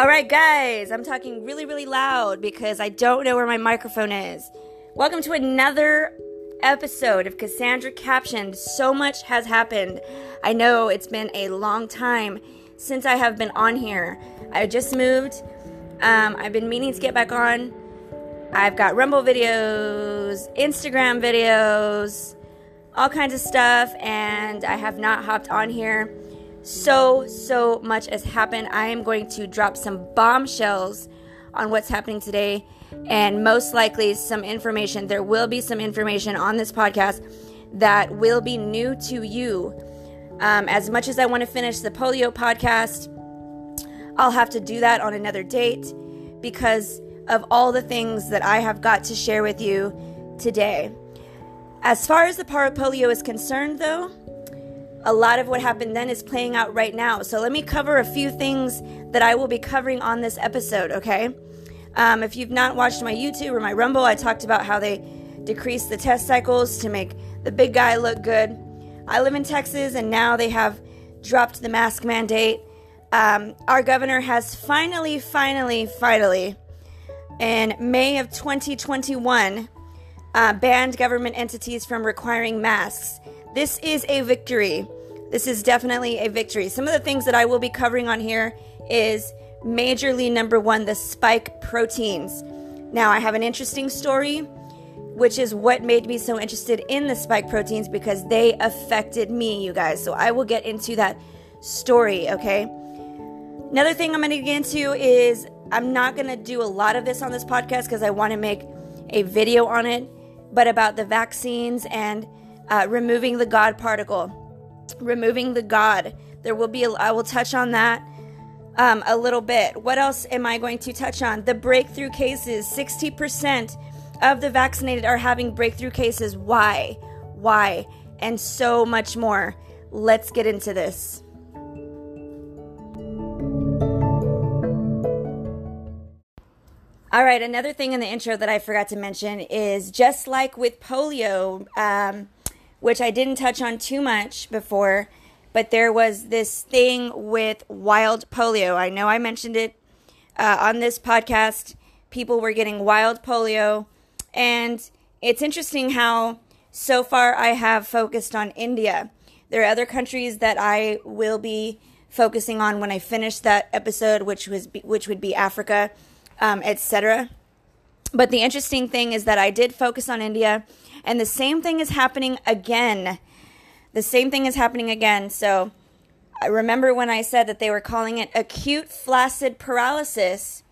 All right, guys, I'm talking really, really loud because I don't know where my microphone is. Welcome to another episode of Casandra Captioned. So much has happened. I know it's been a long time since I have been on here. I just moved. Um, I've been meaning to get back on. I've got Rumble videos, Instagram videos, all kinds of stuff, and I have not hopped on here so, so much has happened. I am going to drop some bombshells on what's happening today and most likely some information. There will be some information on this podcast that will be new to you. Um, as much as I want to finish the polio podcast, I'll have to do that on another date because of all the things that I have got to share with you today. As far as the polio is concerned, though, a lot of what happened then is playing out right now. So let me cover a few things that I will be covering on this episode, okay? Um, if you've not watched my YouTube or my Rumble, I talked about how they decreased the test cycles to make the big guy look good. I live in Texas, and now they have dropped the mask mandate. Um, our governor has finally, finally, finally, in May of 2021, uh, banned government entities from requiring masks. This is a victory. This is definitely a victory. Some of the things that I will be covering on here is majorly number one, the spike proteins. Now, I have an interesting story, which is what made me so interested in the spike proteins because they affected me, you guys. So I will get into that story, okay? Another thing I'm going to get into is I'm not going to do a lot of this on this podcast because I want to make a video on it, but about the vaccines and uh, removing the God particle, removing the God. There will be, a, I will touch on that um, a little bit. What else am I going to touch on? The breakthrough cases 60% of the vaccinated are having breakthrough cases. Why? Why? And so much more. Let's get into this. All right, another thing in the intro that I forgot to mention is just like with polio, um, which I didn't touch on too much before, but there was this thing with wild polio. I know I mentioned it uh, on this podcast. People were getting wild polio, and it's interesting how so far I have focused on India. There are other countries that I will be focusing on when I finish that episode, which was which would be Africa, um, etc. But the interesting thing is that I did focus on India and the same thing is happening again. The same thing is happening again. So I remember when I said that they were calling it acute flaccid paralysis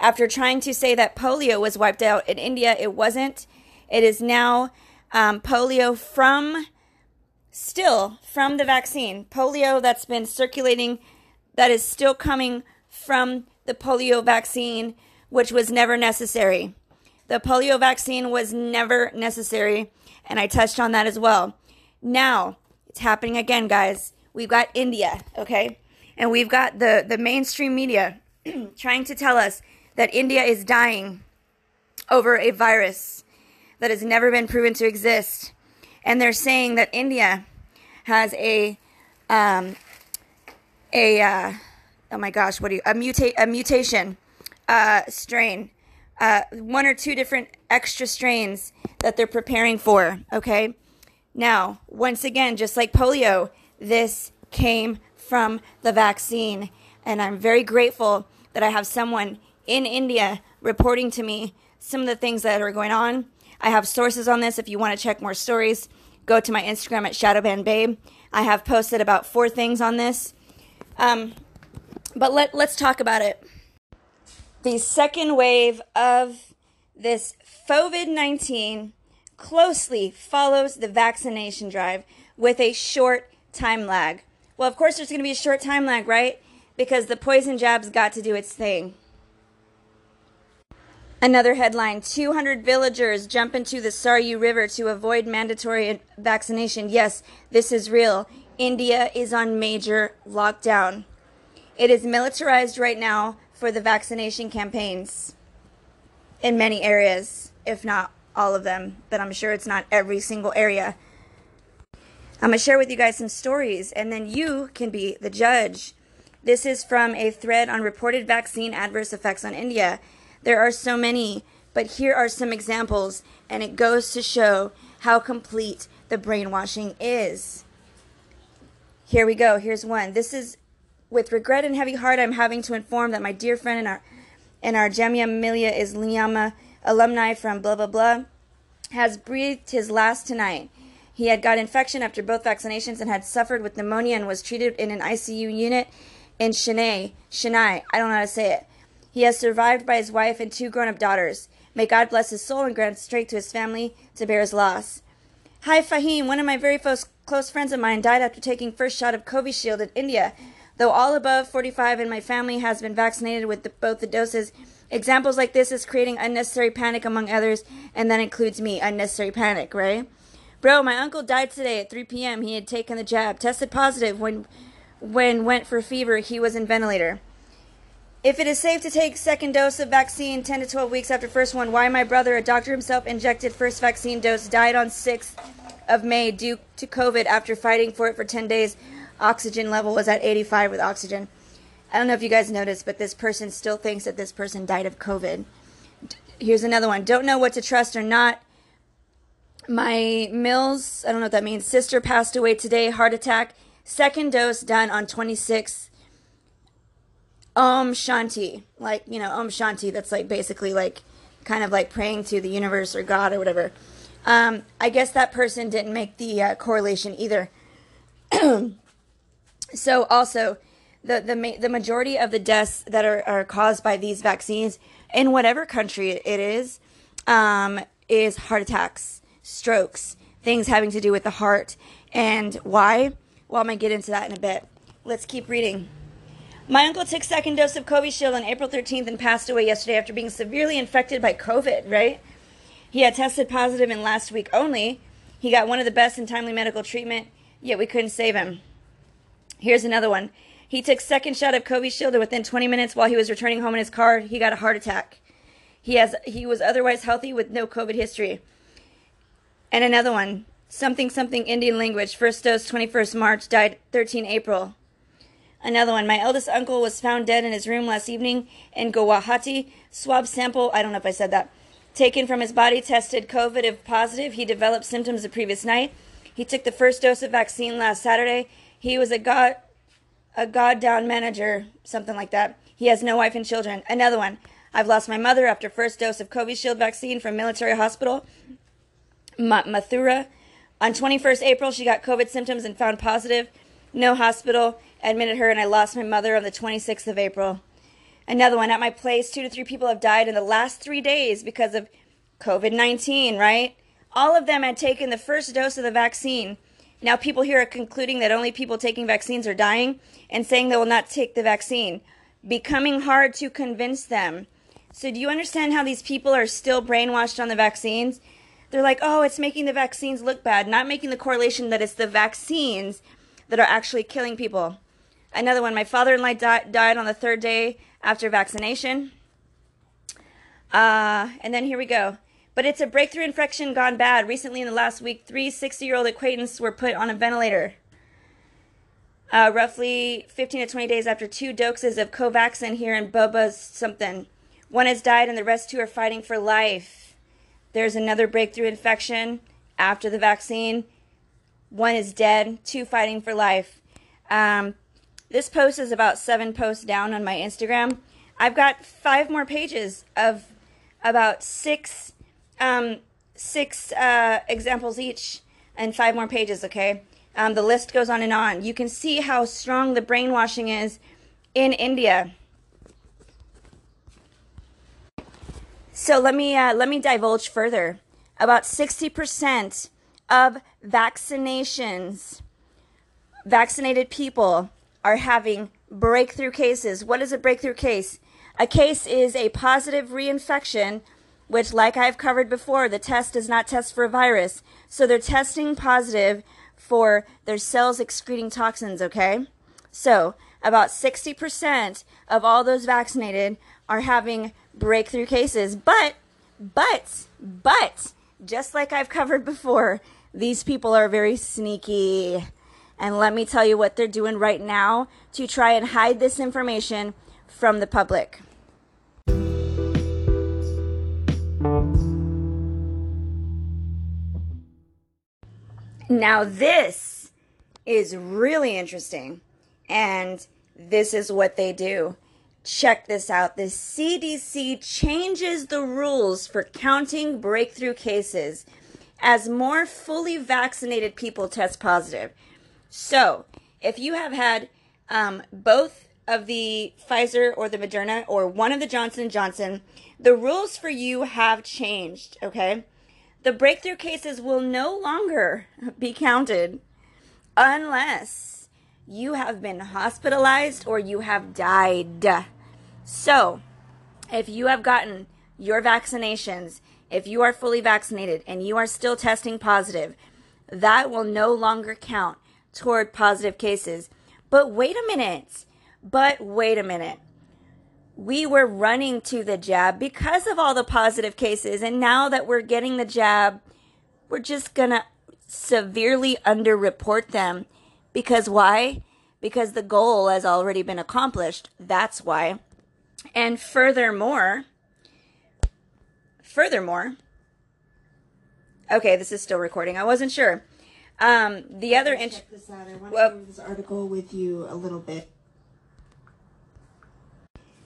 after trying to say that polio was wiped out in India. It wasn't. It is now um, polio from, still from the vaccine. Polio that's been circulating, that is still coming from the polio vaccine, which was never necessary. The polio vaccine was never necessary, and I touched on that as well. Now, it's happening again, guys. We've got India, okay? And we've got the, the mainstream media trying to tell us that India is dying over a virus that has never been proven to exist. And they're saying that India has a um, a uh, oh my gosh, what do you a mutate a mutation uh, strain uh, one or two different extra strains that they're preparing for. Okay. Now, once again, just like polio, this came from the vaccine. And I'm very grateful that I have someone in India reporting to me some of the things that are going on. I have sources on this. If you want to check more stories, go to my Instagram at ShadowBandBabe. I have posted about four things on this. Um, but let, let's talk about it the second wave of this COVID 19 closely follows the vaccination drive with a short time lag. Well, of course, there's going to be a short time lag, right? Because the poison jab's got to do its thing. Another headline 200 villagers jump into the Saryu River to avoid mandatory vaccination. Yes, this is real. India is on major lockdown. It is militarized right now for the vaccination campaigns in many areas, if not all of them, but I'm sure it's not every single area. I'm going to share with you guys some stories, and then you can be the judge. This is from a thread on reported vaccine adverse effects on India. There are so many, but here are some examples, and it goes to show how complete the brainwashing is. Here we go. Here's one. This is with regret and heavy heart. I'm having to inform that my dear friend and our and our Jamia Millia Islamia alumni from blah blah blah has breathed his last tonight. He had got infection after both vaccinations and had suffered with pneumonia and was treated in an ICU unit in Chennai. Chennai, I don't know how to say it. He has survived by his wife and two grown up daughters. May God bless his soul and grant strength to his family to bear his loss. Hi, Fahim. One of my very close, close friends of mine died after taking first shot of Covishield in India. Though all above 45 in my family has been vaccinated with the, both the doses, examples like this is creating unnecessary panic among others, and that includes me. Unnecessary panic, right? Bro, my uncle died today at 3 p.m. He had taken the jab, tested positive when when went for fever. He was in ventilator. If it is safe to take second dose of vaccine 10 to 12 weeks after first one, why my brother, a doctor himself, injected first vaccine dose, died on 6th of May due to COVID after fighting for it for 10 days oxygen level was at 85 with oxygen. I don't know if you guys noticed, but this person still thinks that this person died of COVID. Here's another one. Don't know what to trust or not. My Mills, I don't know what that means, sister passed away today, heart attack. Second dose done on 26th. Om Shanti. Like, you know, Om Shanti. That's like basically like kind of like praying to the universe or God or whatever. Um, I guess that person didn't make the uh, correlation either. So also, the the the majority of the deaths that are, are caused by these vaccines in whatever country it is um, is heart attacks, strokes, things having to do with the heart. And why? Well, I'm gonna get into that in a bit. Let's keep reading. My uncle took second dose of Covishield on April 13th and passed away yesterday after being severely infected by COVID. Right? He had tested positive in last week only. He got one of the best and timely medical treatment, yet we couldn't save him. Here's another one. He took second shot of Covishield and within 20 minutes while he was returning home in his car, he got a heart attack. He has he was otherwise healthy with no COVID history. And another one. Something something Indian language. First dose 21st March, died 13 April. Another one. My eldest uncle was found dead in his room last evening in Guwahati. Swab sample, I don't know if I said that, taken from his body tested COVID if positive. He developed symptoms the previous night. He took the first dose of vaccine last Saturday he was a god, a god down manager, something like that. He has no wife and children. Another one. I've lost my mother after first dose of Covishield vaccine from military hospital, Mathura. On 21st April, she got COVID symptoms and found positive. No hospital admitted her, and I lost my mother on the 26th of April. Another one at my place. Two to three people have died in the last three days because of COVID 19, right? All of them had taken the first dose of the vaccine. Now, people here are concluding that only people taking vaccines are dying and saying they will not take the vaccine, becoming hard to convince them. So, do you understand how these people are still brainwashed on the vaccines? They're like, oh, it's making the vaccines look bad, not making the correlation that it's the vaccines that are actually killing people. Another one, my father in law di- died on the third day after vaccination. Uh, and then here we go. But it's a breakthrough infection gone bad. Recently, in the last week, three 60 year old acquaintances were put on a ventilator. Uh, roughly 15 to 20 days after two doses of Covaxin here in Boba's something. One has died, and the rest two are fighting for life. There's another breakthrough infection after the vaccine. One is dead, two fighting for life. Um, this post is about seven posts down on my Instagram. I've got five more pages of about six um, six uh, examples each and five more pages, okay? Um, the list goes on and on. You can see how strong the brainwashing is in India. So let me uh, let me divulge further. About 60% of vaccinations, vaccinated people are having breakthrough cases. What is a breakthrough case? A case is a positive reinfection which, like I've covered before, the test does not test for a virus. So they're testing positive for their cells excreting toxins, okay? So about 60% of all those vaccinated are having breakthrough cases. But, but, but, just like I've covered before, these people are very sneaky. And let me tell you what they're doing right now to try and hide this information from the public. Now, this is really interesting, and this is what they do. Check this out. The CDC changes the rules for counting breakthrough cases as more fully vaccinated people test positive. So, if you have had um, both of the Pfizer or the Moderna or one of the Johnson Johnson, the rules for you have changed. Okay, the breakthrough cases will no longer be counted unless you have been hospitalized or you have died. So, if you have gotten your vaccinations, if you are fully vaccinated and you are still testing positive, that will no longer count toward positive cases. But wait a minute. But wait a minute. We were running to the jab because of all the positive cases. And now that we're getting the jab, we're just going to severely underreport them. Because why? Because the goal has already been accomplished. That's why. And furthermore, furthermore, okay, this is still recording. I wasn't sure. Um, the other Let's check this out. I want Well- to this article with you a little bit.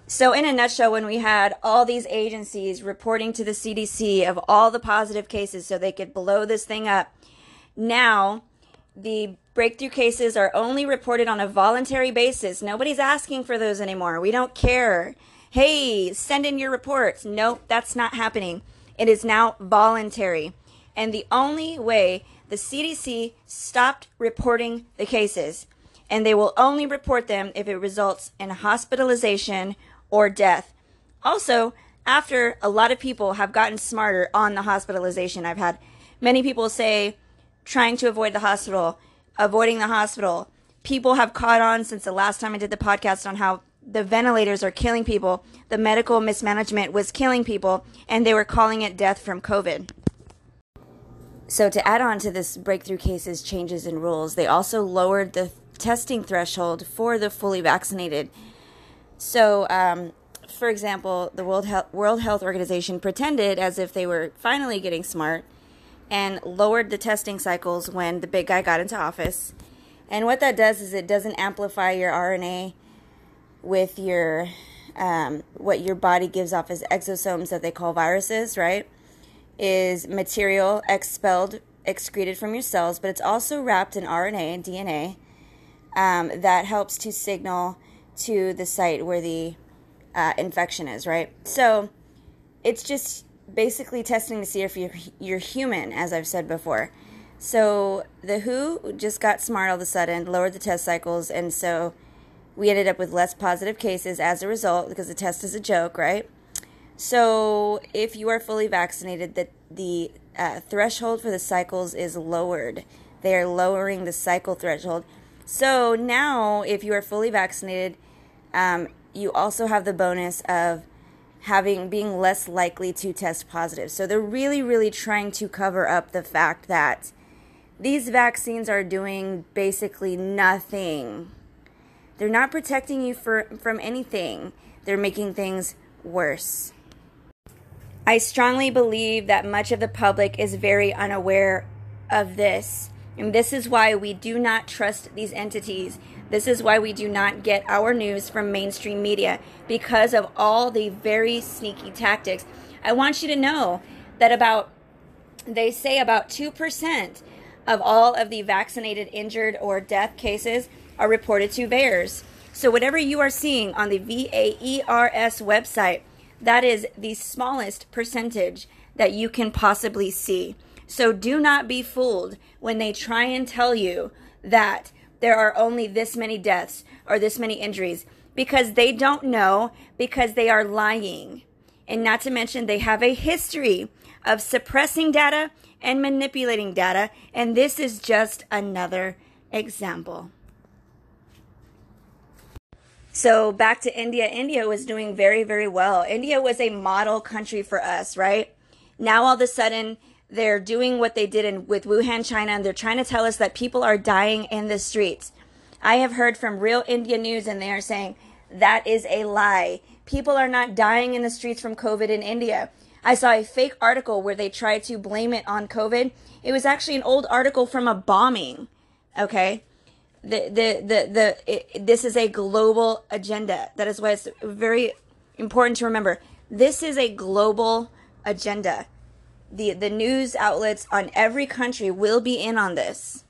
So, in a nutshell, when we had all these agencies reporting to the CDC of all the positive cases so they could blow this thing up, now the breakthrough cases are only reported on a voluntary basis. Nobody's asking for those anymore. We don't care. Hey, send in your reports. Nope, that's not happening. It is now voluntary. And the only way the CDC stopped reporting the cases, and they will only report them if it results in hospitalization or death. Also, after a lot of people have gotten smarter on the hospitalization, I've had many people say trying to avoid the hospital, avoiding the hospital. People have caught on since the last time I did the podcast on how the ventilators are killing people, the medical mismanagement was killing people, and they were calling it death from COVID. So, to add on to this breakthrough cases changes in rules, they also lowered the testing threshold for the fully vaccinated. So, um, for example, the World Health, World Health Organization pretended as if they were finally getting smart and lowered the testing cycles when the big guy got into office. And what that does is it doesn't amplify your RNA with your um, what your body gives off as exosomes that they call viruses, right? Is material expelled, excreted from your cells, but it's also wrapped in RNA and DNA um, that helps to signal to the site where the uh, infection is, right? So it's just basically testing to see if you're, you're human, as I've said before. So the WHO just got smart all of a sudden, lowered the test cycles, and so we ended up with less positive cases as a result because the test is a joke, right? So if you are fully vaccinated, the the uh, threshold for the cycles is lowered. They are lowering the cycle threshold. So now, if you are fully vaccinated, um, you also have the bonus of having being less likely to test positive. So they're really, really trying to cover up the fact that these vaccines are doing basically nothing. They're not protecting you for, from anything. They're making things worse. I strongly believe that much of the public is very unaware of this. And this is why we do not trust these entities. This is why we do not get our news from mainstream media because of all the very sneaky tactics. I want you to know that about, they say about 2% of all of the vaccinated, injured, or death cases are reported to VAERS. So, whatever you are seeing on the VAERS website, that is the smallest percentage that you can possibly see. So, do not be fooled when they try and tell you that there are only this many deaths or this many injuries because they don't know, because they are lying. And not to mention, they have a history of suppressing data and manipulating data. And this is just another example. So back to India. India was doing very, very well. India was a model country for us, right? Now all of a sudden, they're doing what they did in with Wuhan, China, and they're trying to tell us that people are dying in the streets. I have heard from Real India News, and they are saying that is a lie. People are not dying in the streets from COVID in India. I saw a fake article where they tried to blame it on COVID. It was actually an old article from a bombing. Okay. The, the, the, the, it, this is a global agenda. That is why it's very important to remember. This is a global agenda. The, the news outlets on every country will be in on this.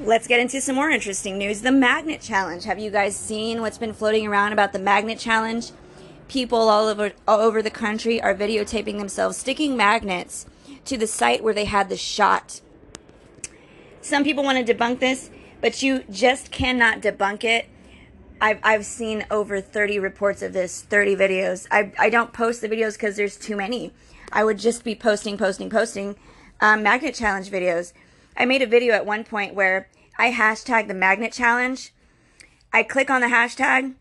Let's get into some more interesting news. The Magnet Challenge. Have you guys seen what's been floating around about the Magnet Challenge? People all over all over the country are videotaping themselves sticking magnets to the site where they had the shot. Some people want to debunk this, but you just cannot debunk it. I've, I've seen over 30 reports of this, 30 videos. I, I don't post the videos because there's too many. I would just be posting, posting, posting um, magnet challenge videos. I made a video at one point where I hashtag the magnet challenge. I click on the hashtag.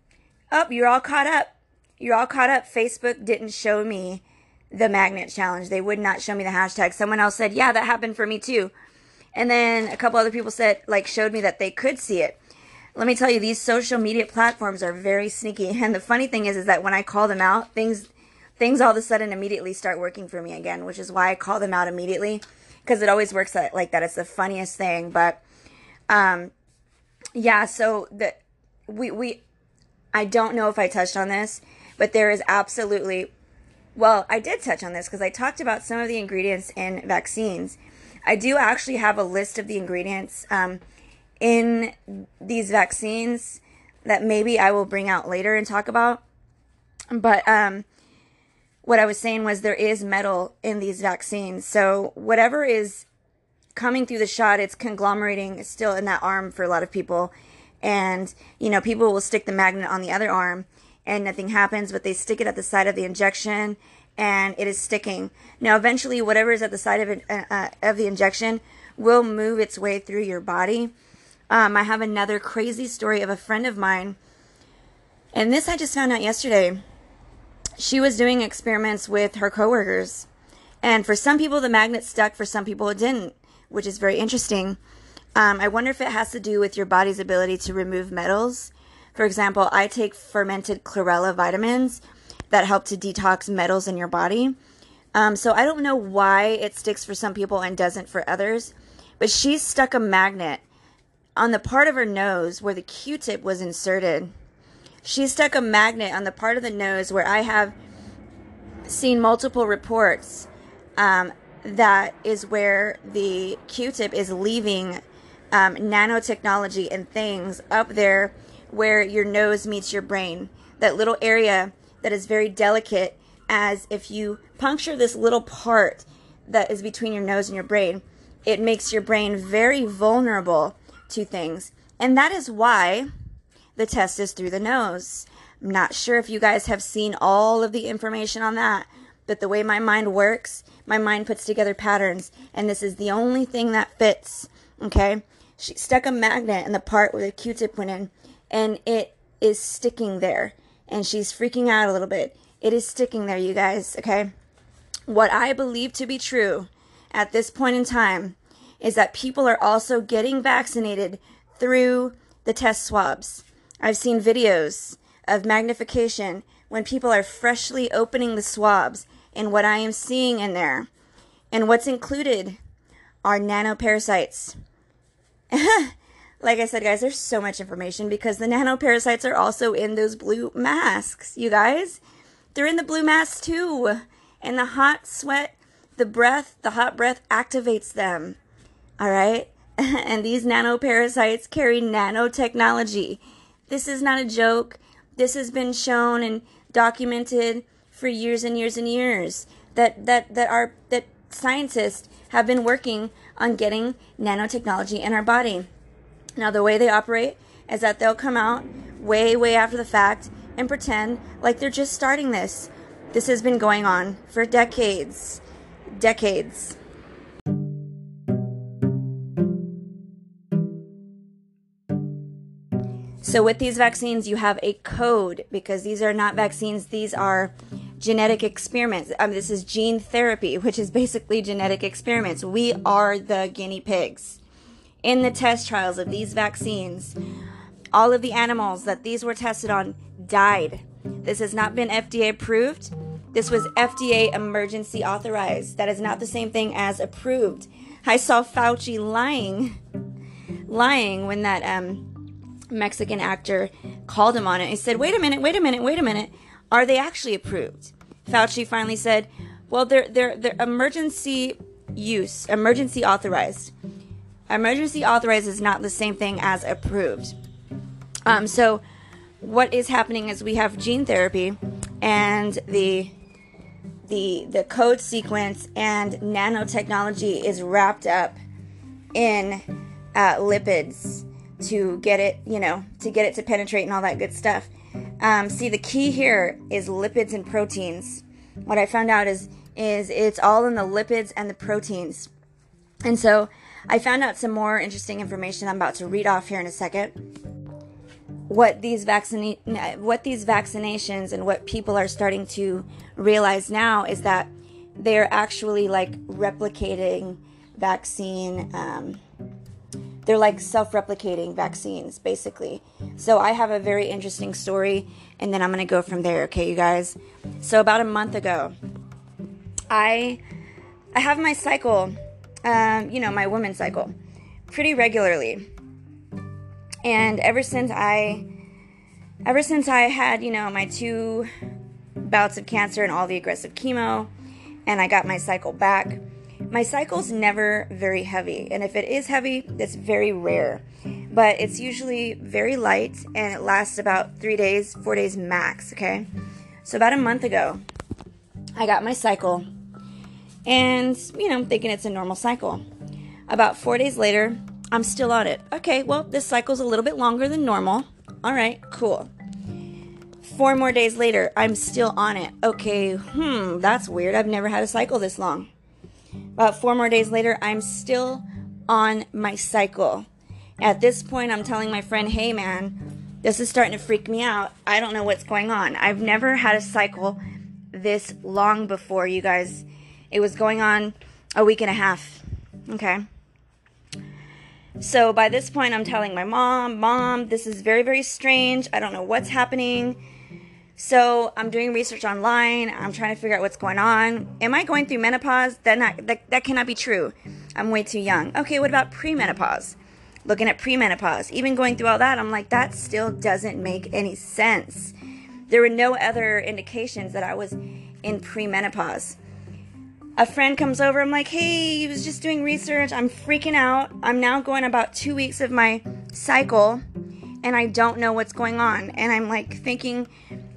Oh, you're all caught up. You're all caught up. Facebook didn't show me the magnet challenge. They would not show me the hashtag. Someone else said, yeah, that happened for me too. And then a couple other people said, like, showed me that they could see it. Let me tell you, these social media platforms are very sneaky. And the funny thing is, is that when I call them out, things, things all of a sudden immediately start working for me again, which is why I call them out immediately because it always works like that. It's the funniest thing. But um, yeah, so the we we I don't know if I touched on this, but there is absolutely well, I did touch on this because I talked about some of the ingredients in vaccines. I do actually have a list of the ingredients um, in these vaccines that maybe I will bring out later and talk about. But um, what I was saying was there is metal in these vaccines. So whatever is coming through the shot, it's conglomerating still in that arm for a lot of people. And, you know, people will stick the magnet on the other arm and nothing happens, but they stick it at the side of the injection and it is sticking. Now, eventually, whatever is at the side of it, uh, uh of the injection will move its way through your body. Um, I have another crazy story of a friend of mine, and this I just found out yesterday she was doing experiments with her coworkers. And for some people, the magnet stuck, for some people, it didn't, which is very interesting. Um, I wonder if it has to do with your body's ability to remove metals. For example, I take fermented chlorella vitamins that help to detox metals in your body. Um, so I don't know why it sticks for some people and doesn't for others. But she stuck a magnet on the part of her nose where the Q tip was inserted she stuck a magnet on the part of the nose where I have seen multiple reports um, that is where the Q-tip is leaving um, nanotechnology and things up there where your nose meets your brain. That little area that is very delicate, as if you puncture this little part that is between your nose and your brain, it makes your brain very vulnerable to things. And that is why the test is through the nose. I'm not sure if you guys have seen all of the information on that, but the way my mind works, my mind puts together patterns, and this is the only thing that fits. Okay? She stuck a magnet in the part where the Q tip went in, and it is sticking there. And she's freaking out a little bit. It is sticking there, you guys, okay? What I believe to be true at this point in time is that people are also getting vaccinated through the test swabs. I've seen videos of magnification when people are freshly opening the swabs and what I am seeing in there. And what's included are nanoparasites. like I said, guys, there's so much information because the nanoparasites are also in those blue masks, you guys. They're in the blue masks too. And the hot sweat, the breath, the hot breath activates them. All right? and these nanoparasites carry nanotechnology. This is not a joke. This has been shown and documented for years and years and years that that that our that scientists have been working on getting nanotechnology in our body. Now the way they operate is that they'll come out way way after the fact and pretend like they're just starting this. This has been going on for decades. Decades. So with these vaccines, you have a code because these are not vaccines, these are genetic experiments. Um, this is gene therapy, which is basically genetic experiments. We are the guinea pigs. In the test trials of these vaccines, all of the animals that these were tested on died. This has not been FDA approved. This was FDA emergency authorized. That is not the same thing as approved. I saw Fauci lying, lying when that um, Mexican actor called him on it. He said, "Wait a minute, wait a minute, wait a minute. Are they actually approved?" Fauci finally said, "Well, they're they're they're emergency use, emergency authorized. Emergency authorized is not the same thing as approved." Um, so, what is happening is we have gene therapy, and the the the code sequence and nanotechnology is wrapped up in uh, lipids to get it, you know, to get it to penetrate and all that good stuff. Um, see, the key here is lipids and proteins. What I found out is is it's all in the lipids and the proteins. And so I found out some more interesting information I'm about to read off here in a second. What these vaccine what these vaccinations and what people are starting to realize now is that they're actually like replicating vaccine um, they're like self-replicating vaccines basically. So i have a very interesting story and then i'm gonna go from there okay you guys? So about a month ago i i have my cycle um, you know my women's cycle pretty regularly. And ever since i ever since i had you know my two bouts of cancer and all the aggressive chemo and i got my cycle back my cycle's never very heavy, and if it is heavy, it's very rare. But it's usually very light and it lasts about three days, four days max, okay? So, about a month ago, I got my cycle, and you know, I'm thinking it's a normal cycle. About four days later, I'm still on it. Okay, well, this cycle's a little bit longer than normal. All right, cool. Four more days later, I'm still on it. Okay, hmm, that's weird. I've never had a cycle this long. About four more days later, I'm still on my cycle. At this point, I'm telling my friend, hey man, this is starting to freak me out. I don't know what's going on. I've never had a cycle this long before, you guys. It was going on a week and a half. Okay. So by this point, I'm telling my mom, Mom, this is very, very strange. I don't know what's happening. So I'm doing research online. I'm trying to figure out what's going on. Am I going through menopause? That not that, that cannot be true. I'm way too young. Okay, what about premenopause? Looking at premenopause, even going through all that, I'm like that still doesn't make any sense. There were no other indications that I was in premenopause. A friend comes over. I'm like, hey, he was just doing research. I'm freaking out. I'm now going about two weeks of my cycle and I don't know what's going on. And I'm like thinking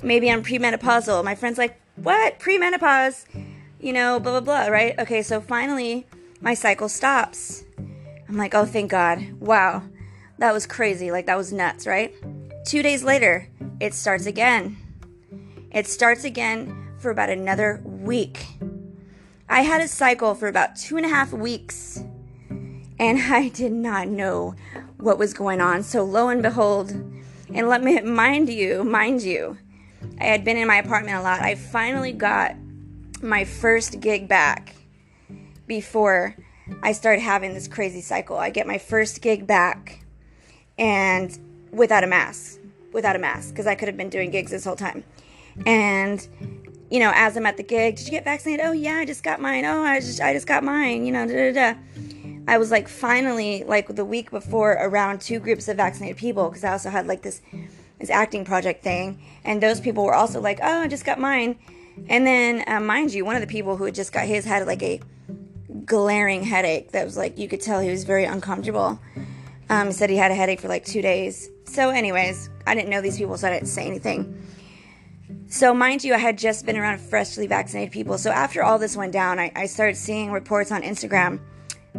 maybe I'm premenopausal. My friend's like, what? Premenopause? You know, blah, blah, blah, right? Okay, so finally my cycle stops. I'm like, oh, thank God. Wow. That was crazy. Like, that was nuts, right? Two days later, it starts again. It starts again for about another week. I had a cycle for about two and a half weeks, and I did not know what was going on. So, lo and behold, and let me mind you, mind you, I had been in my apartment a lot. I finally got my first gig back before I started having this crazy cycle. I get my first gig back and without a mask, without a mask, because I could have been doing gigs this whole time. And you know, as I'm at the gig, did you get vaccinated? Oh yeah, I just got mine. Oh, I just I just got mine. You know, da da da. I was like finally like the week before around two groups of vaccinated people because I also had like this this acting project thing, and those people were also like, "Oh, I just got mine." And then, uh, mind you, one of the people who had just got his had like a glaring headache that was like you could tell he was very uncomfortable. Um, said he had a headache for like two days. So, anyways, I didn't know these people, so I didn't say anything. So, mind you, I had just been around freshly vaccinated people. So, after all this went down, I, I started seeing reports on Instagram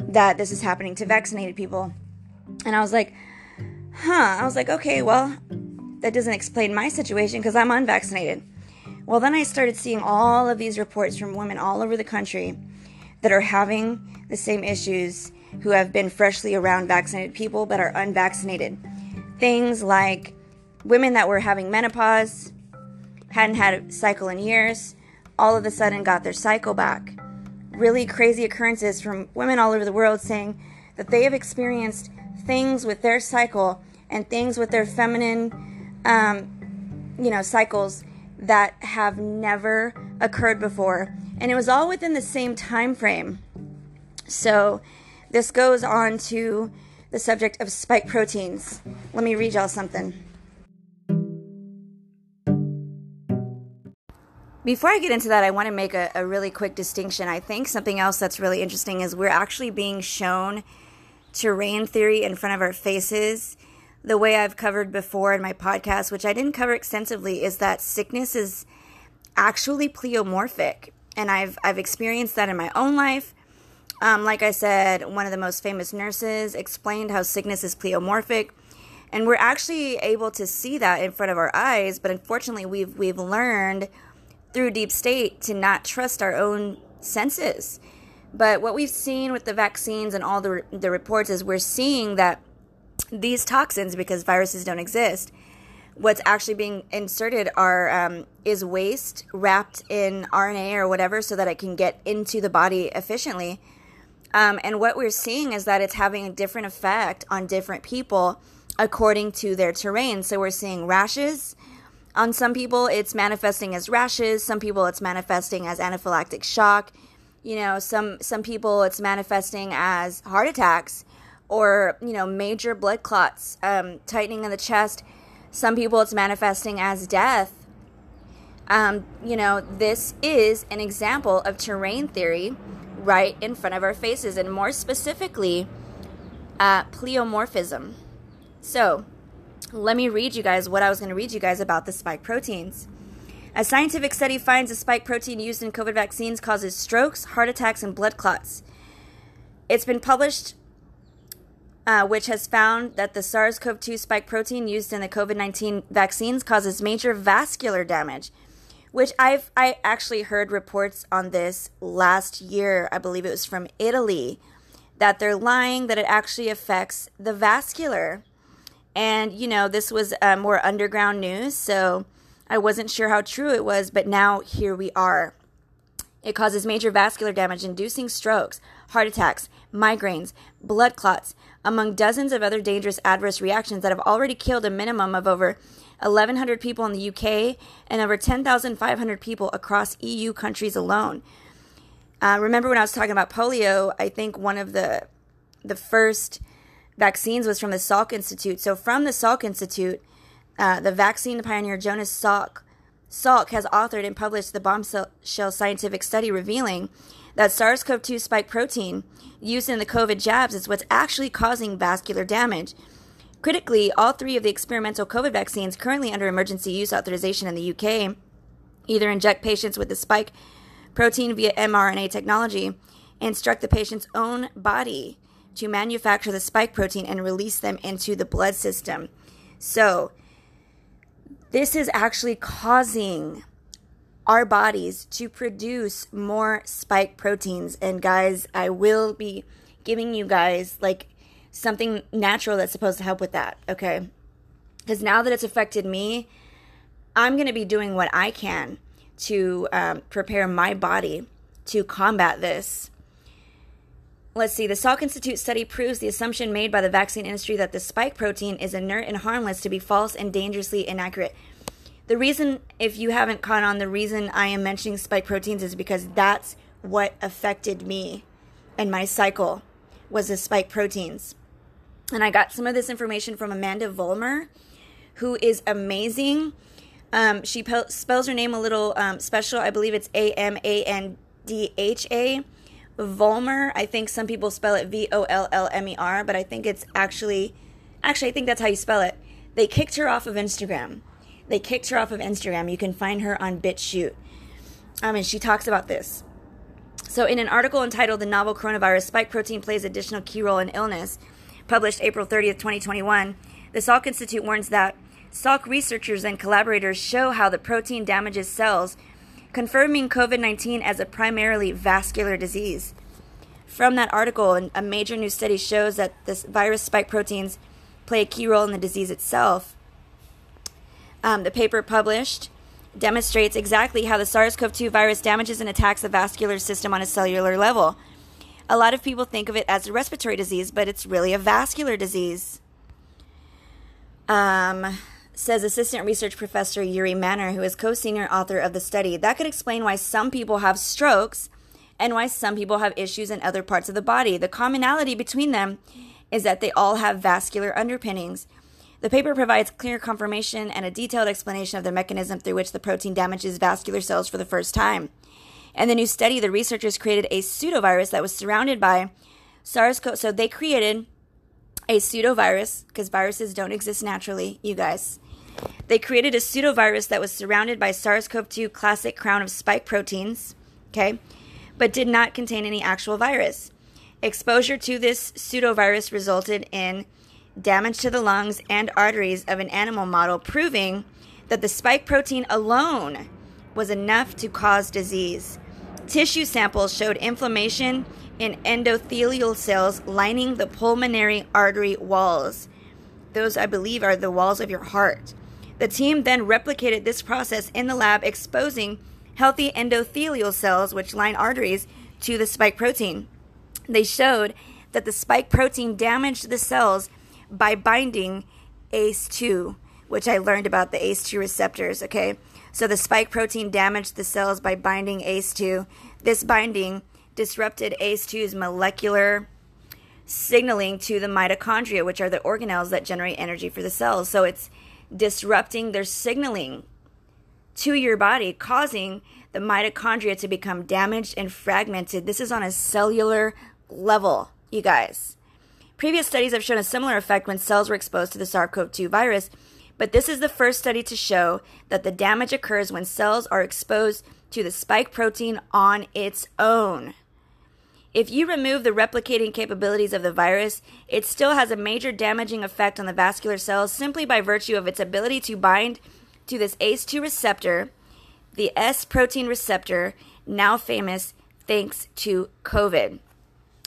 that this is happening to vaccinated people. And I was like, huh. I was like, okay, well, that doesn't explain my situation because I'm unvaccinated. Well, then I started seeing all of these reports from women all over the country that are having the same issues who have been freshly around vaccinated people but are unvaccinated. Things like women that were having menopause, hadn't had a cycle in years, all of a sudden got their cycle back. Really crazy occurrences from women all over the world saying that they have experienced things with their cycle and things with their feminine, um, you know, cycles that have never occurred before, and it was all within the same time frame. So, this goes on to the subject of spike proteins. Let me read y'all something. Before I get into that, I want to make a, a, really quick distinction. I think something else that's really interesting is we're actually being shown terrain theory in front of our faces. The way I've covered before in my podcast, which I didn't cover extensively, is that sickness is actually pleomorphic. And I've, I've experienced that in my own life. Um, like I said, one of the most famous nurses explained how sickness is pleomorphic. And we're actually able to see that in front of our eyes, but unfortunately, we've, we've learned through deep state to not trust our own senses. But what we've seen with the vaccines and all the, the reports is we're seeing that these toxins, because viruses don't exist, what's actually being inserted are um, is waste wrapped in RNA or whatever, so that it can get into the body efficiently. Um, and what we're seeing is that it's having a different effect on different people according to their terrain. So we're seeing rashes, on some people, it's manifesting as rashes. Some people, it's manifesting as anaphylactic shock. You know, some some people, it's manifesting as heart attacks or you know major blood clots, um, tightening in the chest. Some people, it's manifesting as death. Um, you know, this is an example of terrain theory right in front of our faces, and more specifically, uh, pleomorphism. So, let me read you guys what I was going to read you guys about the spike proteins. A scientific study finds a spike protein used in COVID vaccines causes strokes, heart attacks, and blood clots. It's been published, uh, which has found that the SARS CoV 2 spike protein used in the COVID 19 vaccines causes major vascular damage. Which I've I actually heard reports on this last year. I believe it was from Italy that they're lying that it actually affects the vascular. And, you know, this was uh, more underground news, so I wasn't sure how true it was, but now here we are. It causes major vascular damage, inducing strokes, heart attacks, migraines, blood clots, among dozens of other dangerous adverse reactions that have already killed a minimum of over 1,100 people in the UK and over 10,500 people across EU countries alone. Uh, remember when I was talking about polio? I think one of the the first vaccines was from the Salk Institute. So from the Salk Institute, uh, the vaccine pioneer Jonas Salk, Salk has authored and published the bombshell scientific study revealing that SARS-CoV-2 spike protein used in the COVID jabs is what's actually causing vascular damage. Critically, all three of the experimental COVID vaccines currently under emergency use authorization in the UK either inject patients with the spike protein via mRNA technology, and instruct the patient's own body to manufacture the spike protein and release them into the blood system. So, this is actually causing our bodies to produce more spike proteins. And, guys, I will be giving you guys like something natural that's supposed to help with that, okay? Because now that it's affected me, I'm going to be doing what I can to um, prepare my body to combat this Let's see. The Salk Institute study proves the assumption made by the vaccine industry that the spike protein is inert and harmless to be false and dangerously inaccurate. The reason, if you haven't caught on, the reason I am mentioning spike proteins is because that's what affected me and my cycle was the spike proteins. And I got some of this information from Amandha Vollmer, who is amazing. Um, she spells her name a little um, special. I believe it's A M A N D H A. Vollmer. I think some people spell it V O L L M E R, but I think it's actually, actually, I think that's how you spell it. They kicked her off of Instagram. They kicked her off of Instagram. You can find her on BitChute. Um, and she talks about this. So, in an article entitled The Novel Coronavirus Spike Protein Plays Additional Key Role in Illness, published April 30th, 2021, the Salk Institute warns that Salk researchers and collaborators show how the protein damages cells confirming COVID 19 as a primarily vascular disease. From that article, a major new study shows that this virus spike proteins play a key role in the disease itself. Um, the paper published demonstrates exactly how the SARS CoV 2 virus damages and attacks the vascular system on a cellular level. A lot of people think of it as a respiratory disease, but it's really a vascular disease. Um, says assistant research professor Uri Manor, who is co senior author of the study. That could explain why some people have strokes and why some people have issues in other parts of the body. The commonality between them is that they all have vascular underpinnings. The paper provides clear confirmation and a detailed explanation of the mechanism through which the protein damages vascular cells for the first time. In the new study, the researchers created a pseudovirus that was surrounded by SARS CoV. So they created a pseudovirus because viruses don't exist naturally, you guys. They created a pseudovirus that was surrounded by SARS CoV 2 classic crown of spike proteins, okay, but did not contain any actual virus. Exposure to this pseudovirus resulted in damage to the lungs and arteries of an animal model, proving that the spike protein alone was enough to cause disease. Tissue samples showed inflammation in endothelial cells lining the pulmonary artery walls. Those, I believe, are the walls of your heart. The team then replicated this process in the lab, exposing healthy endothelial cells, which line arteries, to the spike protein. They showed that the spike protein damaged the cells by binding ACE2, which I learned about the ACE2 receptors, okay? So the spike protein damaged the cells by binding ACE2. This binding disrupted ACE2's molecular signaling to the mitochondria, which are the organelles that generate energy for the cells. So it's disrupting their signaling to your body, causing the mitochondria to become damaged and fragmented. This is on a cellular level, you guys. Previous studies have shown a similar effect when cells were exposed to the SARS CoV 2 virus, but this is the first study to show that the damage occurs when cells are exposed to the spike protein on its own. If you remove the replicating capabilities of the virus, it still has a major damaging effect on the vascular cells simply by virtue of its ability to bind to this ACE2 receptor, the S protein receptor, now famous thanks to COVID.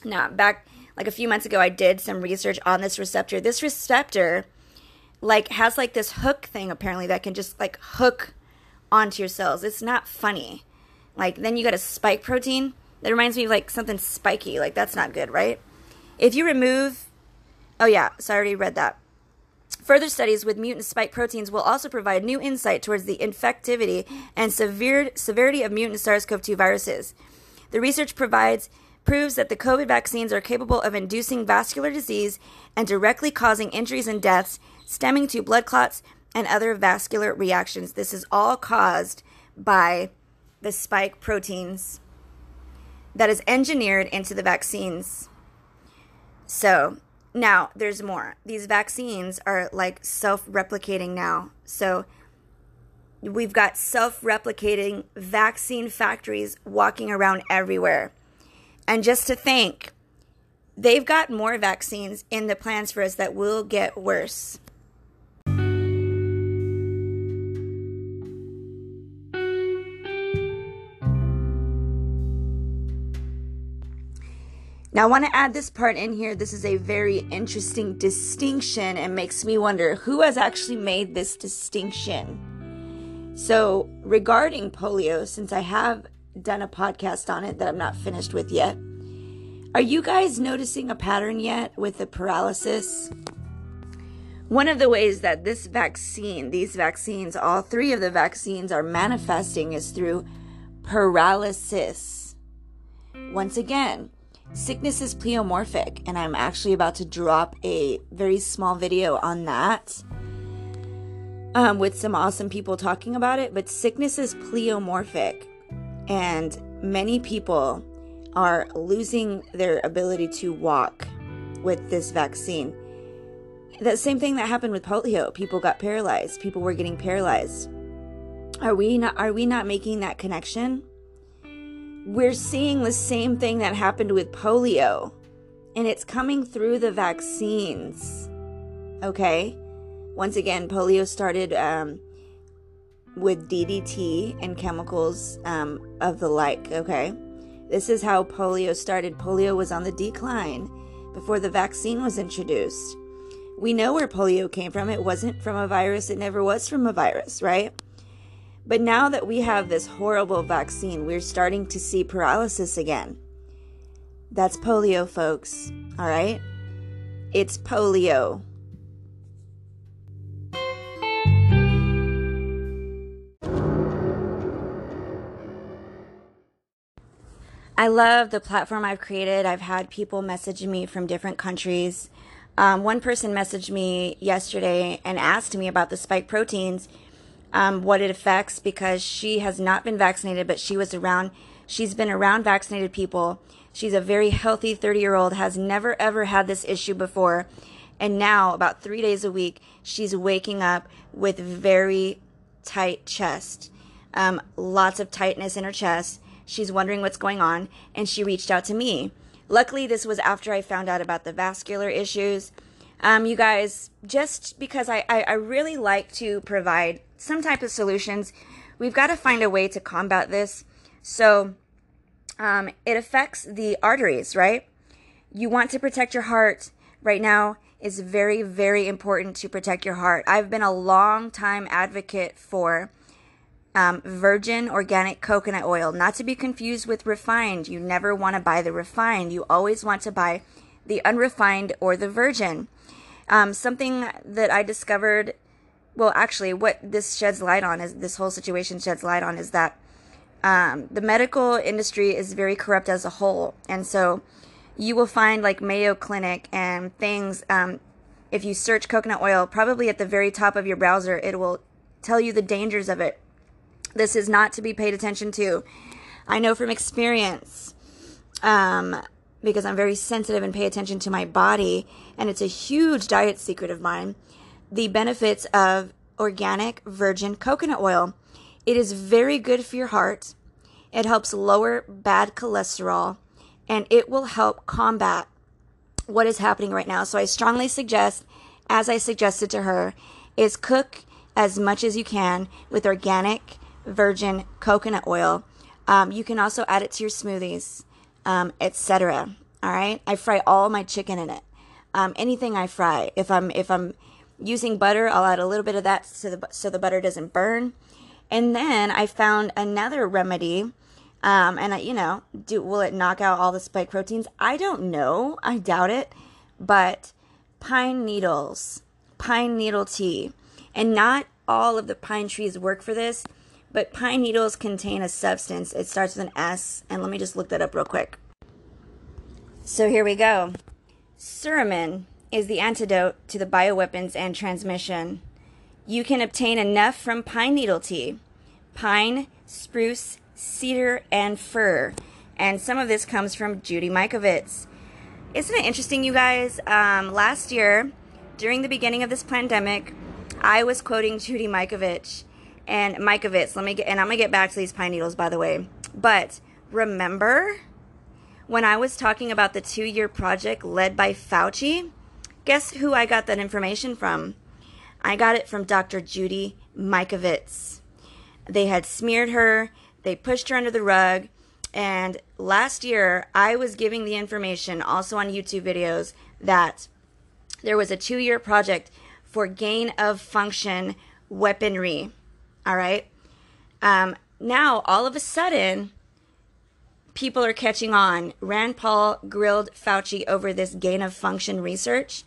Now, back like a few months ago, I did some research on this receptor. This receptor, like, has like this hook thing apparently that can just like hook onto your cells. It's not funny. Like, then you got a spike protein that reminds me of like something spiky. Like that's not good, right? If you remove, oh yeah, so I already read that. Further studies with mutant spike proteins will also provide new insight towards the infectivity and severe, severity of mutant SARS-CoV-2 viruses. The research provides proves that the COVID vaccines are capable of inducing vascular disease and directly causing injuries and deaths stemming to blood clots and other vascular reactions. This is all caused by the spike proteins that is engineered into the vaccines. So now there's more. These vaccines are like self replicating now. So we've got self replicating vaccine factories walking around everywhere. And just to think, they've got more vaccines in the plans for us that will get worse. Now, I want to add this part in here. This is a very interesting distinction and makes me wonder who has actually made this distinction. So, regarding polio, since I have done a podcast on it that I'm not finished with yet, are you guys noticing a pattern yet with the paralysis? One of the ways that this vaccine, these vaccines, all three of the vaccines are manifesting is through paralysis. Once again, Sickness is pleomorphic, and I'm actually about to drop a very small video on that um, with some awesome people talking about it. But sickness is pleomorphic, and many people are losing their ability to walk with this vaccine. The same thing that happened with polio. People got paralyzed. People were getting paralyzed. Are we not are we not making that connection? We're seeing the same thing that happened with polio, and it's coming through the vaccines. Okay? Once again, polio started um, with DDT and chemicals um, of the like. Okay? This is how polio started. Polio was on the decline before the vaccine was introduced. We know where polio came from. It wasn't from a virus, it never was from a virus, right? But now that we have this horrible vaccine, we're starting to see paralysis again. That's polio, folks. All right? It's polio. I love the platform I've created. I've had people message me from different countries. Um, one person messaged me yesterday and asked me about the spike proteins, um, what it affects, because she has not been vaccinated, but she was around, she's been around vaccinated people. She's a very healthy 30 year old, has never ever had this issue before. And now, about three days a week, she's waking up with very tight chest, um, lots of tightness in her chest She's wondering what's going on, and she reached out to me. Luckily, this was after I found out about the vascular issues. Um, you guys, just because I, I, I really like to provide some type of solutions, we've got to find a way to combat this. So, um, it affects the arteries, right? You want to protect your heart right now It's very, very important to protect your heart. I've been a long time advocate for um, virgin organic coconut oil, not to be confused with refined. You never want to buy the refined. You always want to buy the unrefined or the virgin. Um, something that I discovered, well, actually, what this sheds light on is this whole situation sheds light on is that um, the medical industry is very corrupt as a whole. And so you will find like Mayo Clinic and things. Um, if you search coconut oil, probably at the very top of your browser, it will tell you the dangers of it this is not to be paid attention to. I know from experience, um, because I'm very sensitive and pay attention to my body, and it's a huge diet secret of mine, the benefits of organic virgin coconut oil. It is very good for your heart. It helps lower bad cholesterol, and it will help combat what is happening right now. So I strongly suggest, as I suggested to her, is cook as much as you can with organic virgin coconut oil. Um, you can also add it to your smoothies, um, etc. All right, I fry all my chicken in it. Um, anything I fry, if I'm if I'm using butter, I'll add a little bit of that so the so the butter doesn't burn. And then I found another remedy. Um, and I, you know, do will it knock out all the spike proteins? I don't know. I doubt it. But pine needles, pine needle tea, and not all of the pine trees work for this but pine needles contain a substance. It starts with an S, and let me just look that up real quick. So here we go. Suramin is the antidote to the bioweapons and transmission. You can obtain enough from pine needle tea, pine, spruce, cedar, and fir. And some of this comes from Judy Mikovits. Isn't it interesting, you guys? Um, last year, during the beginning of this pandemic, I was quoting Judy Mikovits and Mikovits. Let me get, and I'm gonna get back to these pine needles, by the way. But remember when I was talking about the two-year project led by Fauci? Guess who I got that information from? I got it from Dr. Judy Mikovits. They had smeared her, they pushed her under the rug, and last year I was giving the information also on YouTube videos that there was a two year project for gain of function weaponry. All right. Um, now, all of a sudden, people are catching on. Rand Paul grilled Fauci over this gain of function research.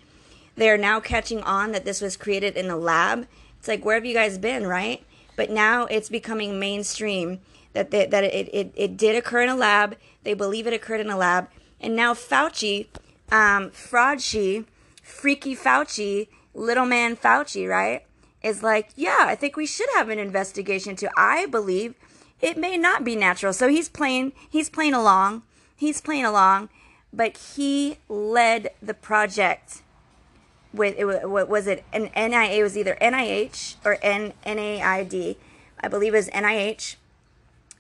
They are now catching on that this was created in a lab. It's like, where have you guys been, right? But now it's becoming mainstream that they, that it, it, it did occur in a lab. They believe it occurred in a lab. And now Fauci, um, Fraudshi, Freaky Fauci, Little Man Fauci, right? is like, yeah, I think we should have an investigation too. I believe it may not be natural. So he's playing, he's playing along, he's playing along, but he led the project with it. What was it? An NIA was either NIH or N NAID. I believe was NIH,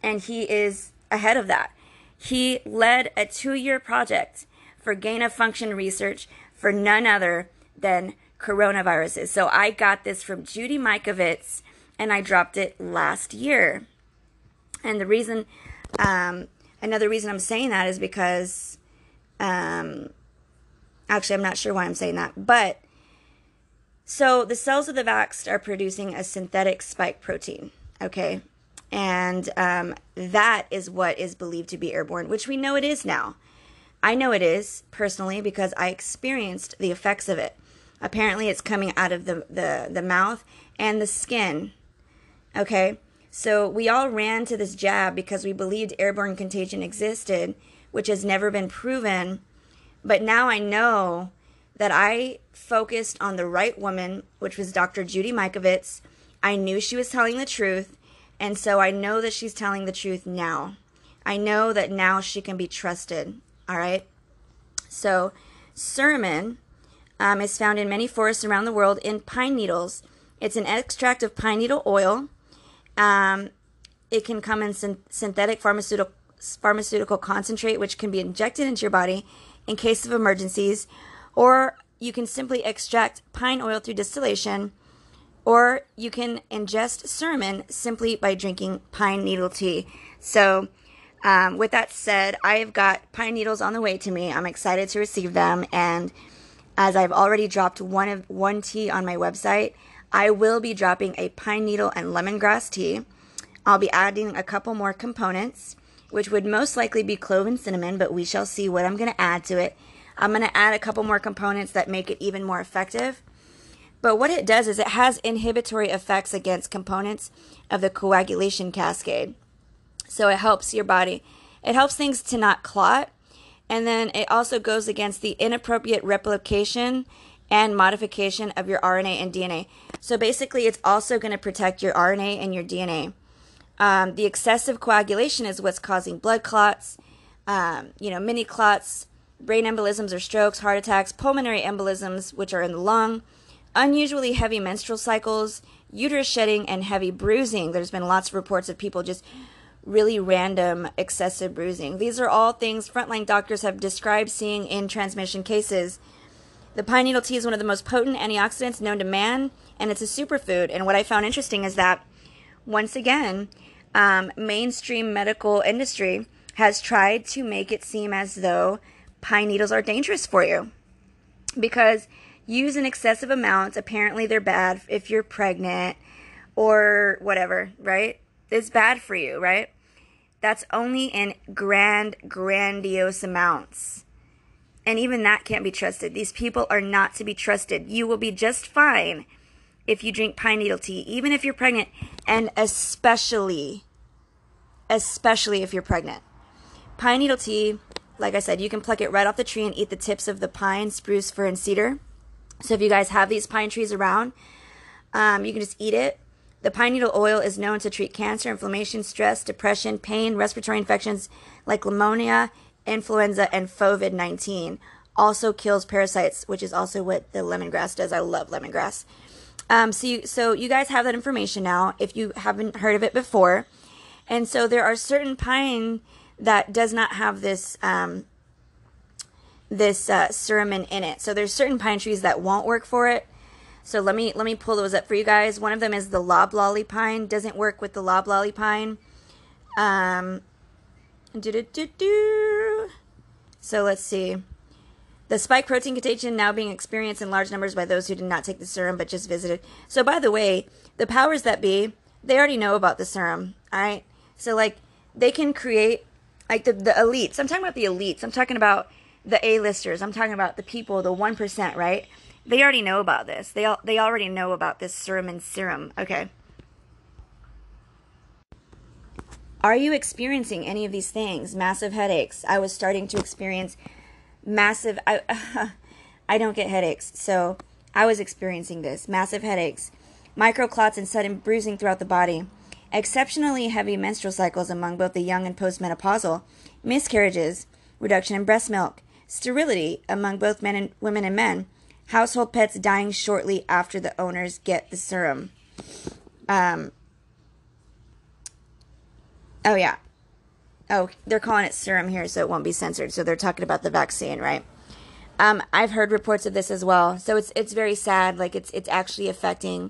and he is ahead of that. He led a two-year project for gain of function research for none other than coronaviruses. So I got this from Judy Mikovits and I dropped it last year. And the reason, um, another reason I'm saying that is because, um, actually, I'm not sure why I'm saying that, but so the cells of the vaxxed are producing a synthetic spike protein. Okay. And um, that is what is believed to be airborne, which we know it is now. I know it is personally because I experienced the effects of it. Apparently, it's coming out of the, the, the mouth and the skin. Okay? So we all ran to this jab because we believed airborne contagion existed, which has never been proven. But now I know that I focused on the right woman, which was Dr. Judy Mikovits. I knew she was telling the truth, and so I know that she's telling the truth now. I know that now she can be trusted. All right? So, Suramin um, is found in many forests around the world in pine needles. It's an extract of pine needle oil. Um, it can come in syn- synthetic pharmaceutical pharmaceutical concentrate, which can be injected into your body in case of emergencies, or you can simply extract pine oil through distillation, or you can ingest Suramin simply by drinking pine needle tea. So, um, with that said, I've got pine needles on the way to me. I'm excited to receive them, and as I've already dropped one of one tea on my website, I will be dropping a pine needle and lemongrass tea. I'll be adding a couple more components, which would most likely be clove and cinnamon, but we shall see what I'm going to add to it. I'm going to add a couple more components that make it even more effective. But what it does is it has inhibitory effects against components of the coagulation cascade. So it helps your body. It helps things to not clot. And then it also goes against the inappropriate replication and modification of your RNA and DNA. So basically, it's also going to protect your RNA and your DNA. Um, the excessive coagulation is what's causing blood clots, um, you know, mini clots, brain embolisms or strokes, heart attacks, pulmonary embolisms, which are in the lung, unusually heavy menstrual cycles, uterus shedding, and heavy bruising. There's been lots of reports of people just really random excessive bruising. These are all things frontline doctors have described seeing in transmission cases. The pine needle tea is one of the most potent antioxidants known to man, and it's a superfood. And what I found interesting is that, once again, um, mainstream medical industry has tried to make it seem as though pine needles are dangerous for you. Because use in excessive amounts apparently they're bad if you're pregnant or whatever right? It's bad for you right? That's only in grand grandiose amounts. And even that can't be trusted. These people are not to be trusted. You will be just fine if you drink pine needle tea even if you're pregnant and especially especially if you're pregnant. Pine needle tea like I said, you can pluck it right off the tree and eat the tips of the pine, spruce, fir, and cedar. So if you guys have these pine trees around, um, you can just eat it. The pine needle oil is known to treat cancer, inflammation, stress, depression, pain, respiratory infections like pneumonia, influenza, and COVID 19. Also kills parasites, which is also what the lemongrass does. I love lemongrass. Um, so, you, so you guys have that information now if you haven't heard of it before. And so there are certain pine that does not have this um, this uh, Suramin in it. So there's certain pine trees that won't work for it. So let me let me pull those up for you guys. One of them is the loblolly pine. Doesn't work with the loblolly pine. Um, so let's see. The spike protein contagion now being experienced in large numbers by those who did not take the serum but just visited. So by the way, the powers that be, they already know about the serum. All right. So like they can create like the, the elites. I'm talking about the elites. I'm talking about the A-listers. I'm talking about the people, the 1%, right? They already know about this. They all, they already know about this serum and serum. Okay. Are you experiencing any of these things? Massive headaches. I was starting to experience massive I uh, I don't get headaches. So, I was experiencing this. Massive headaches, microclots and sudden bruising throughout the body exceptionally heavy menstrual cycles among both the young and postmenopausal, miscarriages, reduction in breast milk, sterility among both men and women and men, household pets dying shortly after the owners get the serum. Um, oh yeah. Oh, they're calling it serum here, so it won't be censored. So they're talking about the vaccine, right? Um, I've heard reports of this as well. So it's it's very sad. Like it's it's actually affecting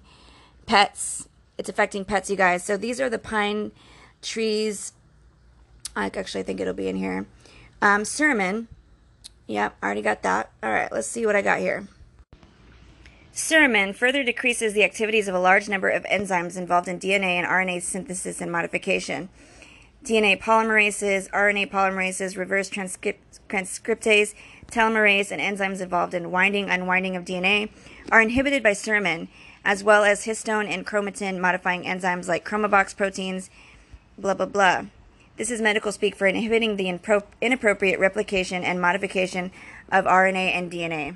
pets it's affecting pets, you guys. So these are the pine trees. I actually think it'll be in here. Um, Suramin. Yep, already got that. All right, let's see what I got here. Suramin further decreases the activities of a large number of enzymes involved in DNA and RNA synthesis and modification. DNA polymerases, RNA polymerases, reverse transcriptase, telomerase, and enzymes involved in winding, unwinding of DNA are inhibited by suramin, as well as histone and chromatin modifying enzymes like chromobox proteins, blah, blah, blah. This is medical speak for inhibiting the inappropriate replication and modification of RNA and DNA.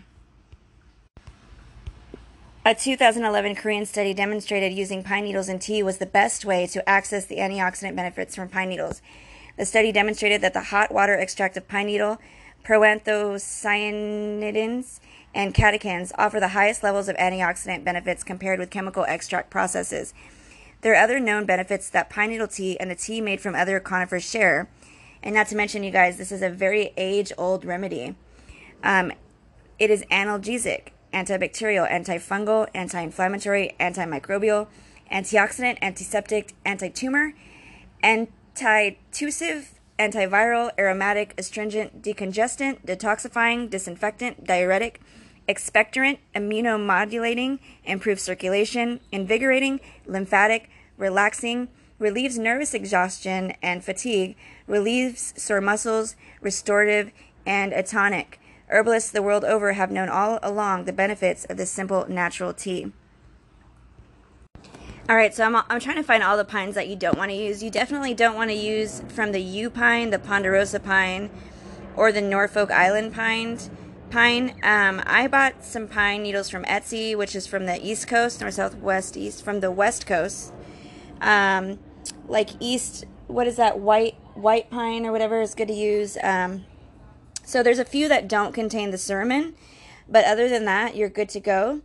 A 2011 Korean study demonstrated using pine needles in tea was the best way to access the antioxidant benefits from pine needles. The study demonstrated that the hot water extract of pine needle, proanthocyanidins, and catechins offer the highest levels of antioxidant benefits compared with chemical extract processes. There are other known benefits that pine needle tea and the tea made from other conifers share. And not to mention, you guys, this is a very age old remedy. Um, it is analgesic antibacterial, antifungal, anti inflammatory, antimicrobial, antioxidant, antiseptic, anti tumor, antitussive, antiviral, aromatic, astringent, decongestant, detoxifying, disinfectant, diuretic, expectorant, immunomodulating, improves circulation, invigorating, lymphatic, relaxing, relieves nervous exhaustion and fatigue, relieves sore muscles, restorative, and a tonic. Herbalists the world over have known all along the benefits of this simple natural tea. All right, so I'm, I'm trying to find all the pines that you don't want to use. You definitely don't want to use from the yew pine, the ponderosa pine, or the Norfolk Island pine. Pine. Um, I bought some pine needles from Etsy, which is from the East Coast, North, Southwest, East, from the West Coast. Um, like East, what is that? White white pine or whatever is good to use. Um, so there's a few that don't contain the suramin, but other than that, you're good to go.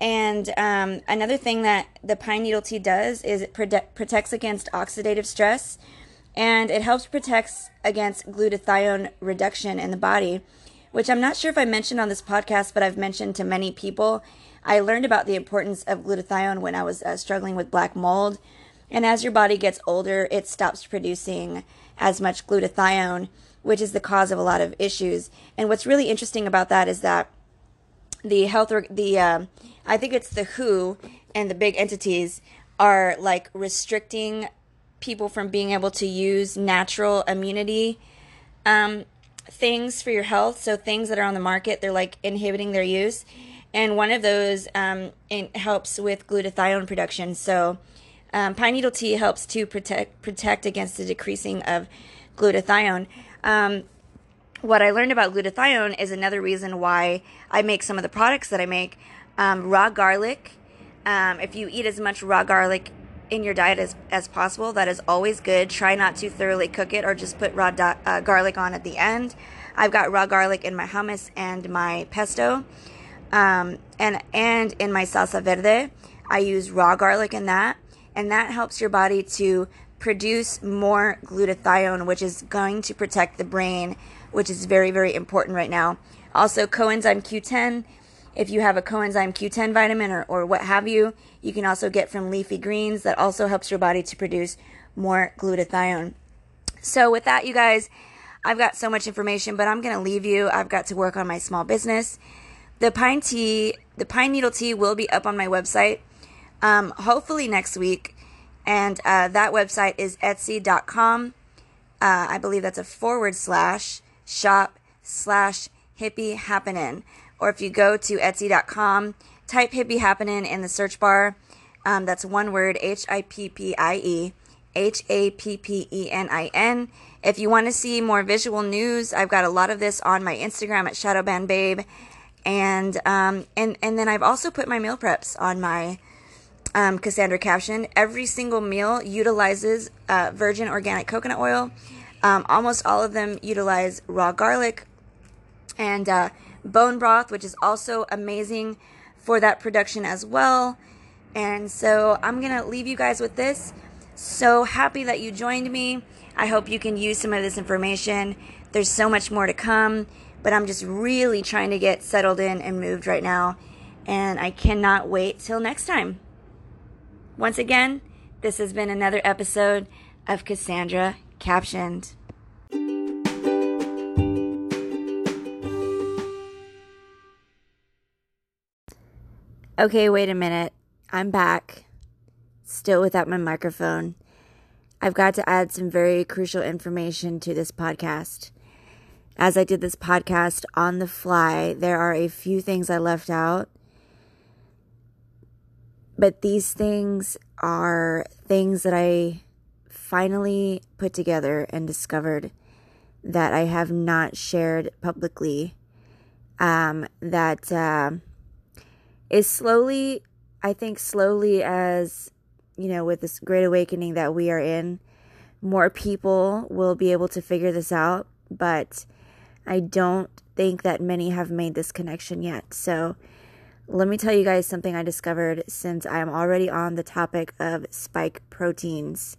And um, another thing that the pine needle tea does is it prote- protects against oxidative stress and it helps protects against glutathione reduction in the body, which I'm not sure if I mentioned on this podcast, but I've mentioned to many people. I learned about the importance of glutathione when I was uh, struggling with black mold. And as your body gets older, it stops producing as much glutathione which is the cause of a lot of issues. And what's really interesting about that is that the health, the uh, I think it's the WHO and the big entities are like restricting people from being able to use natural immunity um, things for your health. So things that are on the market, they're like inhibiting their use. And one of those um, helps with glutathione production. So um, pine needle tea helps to protect protect against the decreasing of glutathione. Um, what I learned about glutathione is another reason why I make some of the products that I make. Um, raw garlic. Um, if you eat as much raw garlic in your diet as, as possible, that is always good. Try not to thoroughly cook it or just put raw uh, garlic on at the end. I've got raw garlic in my hummus and my pesto. Um, and, and in my salsa verde, I use raw garlic in that. And that helps your body to produce more glutathione, which is going to protect the brain, which is very, very important right now. Also, coenzyme Q10. If you have a coenzyme Q10 vitamin or, or what have you, you can also get from leafy greens that also helps your body to produce more glutathione. So, with that, you guys, I've got so much information, but I'm going to leave you. I've got to work on my small business. The pine tea, the pine needle tea will be up on my website um, hopefully next week. And uh, that website is etsy.com. Uh, I believe that's a forward slash shop slash hippie happening. Or if you go to etsy.com, type hippie happening in the search bar. Um, that's one word H I P P I E H A P P E N I N. If you want to see more visual news, I've got a lot of this on my Instagram at Shadowband Babe. And um, and and then I've also put my meal preps on my um, Casandra caption, every single meal utilizes uh, virgin organic coconut oil. Um, almost all of them utilize raw garlic and uh, bone broth, which is also amazing for that production as well. And so I'm going to leave you guys with this. So happy that you joined me. I hope you can use some of this information. There's so much more to come, but I'm just really trying to get settled in and moved right now. And I cannot wait till next time. Once again, this has been another episode of Casandra Captioned. Okay, wait a minute. I'm back. Still without my microphone. I've got to add some very crucial information to this podcast. As I did this podcast on the fly, there are a few things I left out. But these things are things that I finally put together and discovered that I have not shared publicly. Um, that uh, is slowly, I think, slowly as you know, with this great awakening that we are in, more people will be able to figure this out. But I don't think that many have made this connection yet. So let me tell you guys something I discovered since I am already on the topic of spike proteins.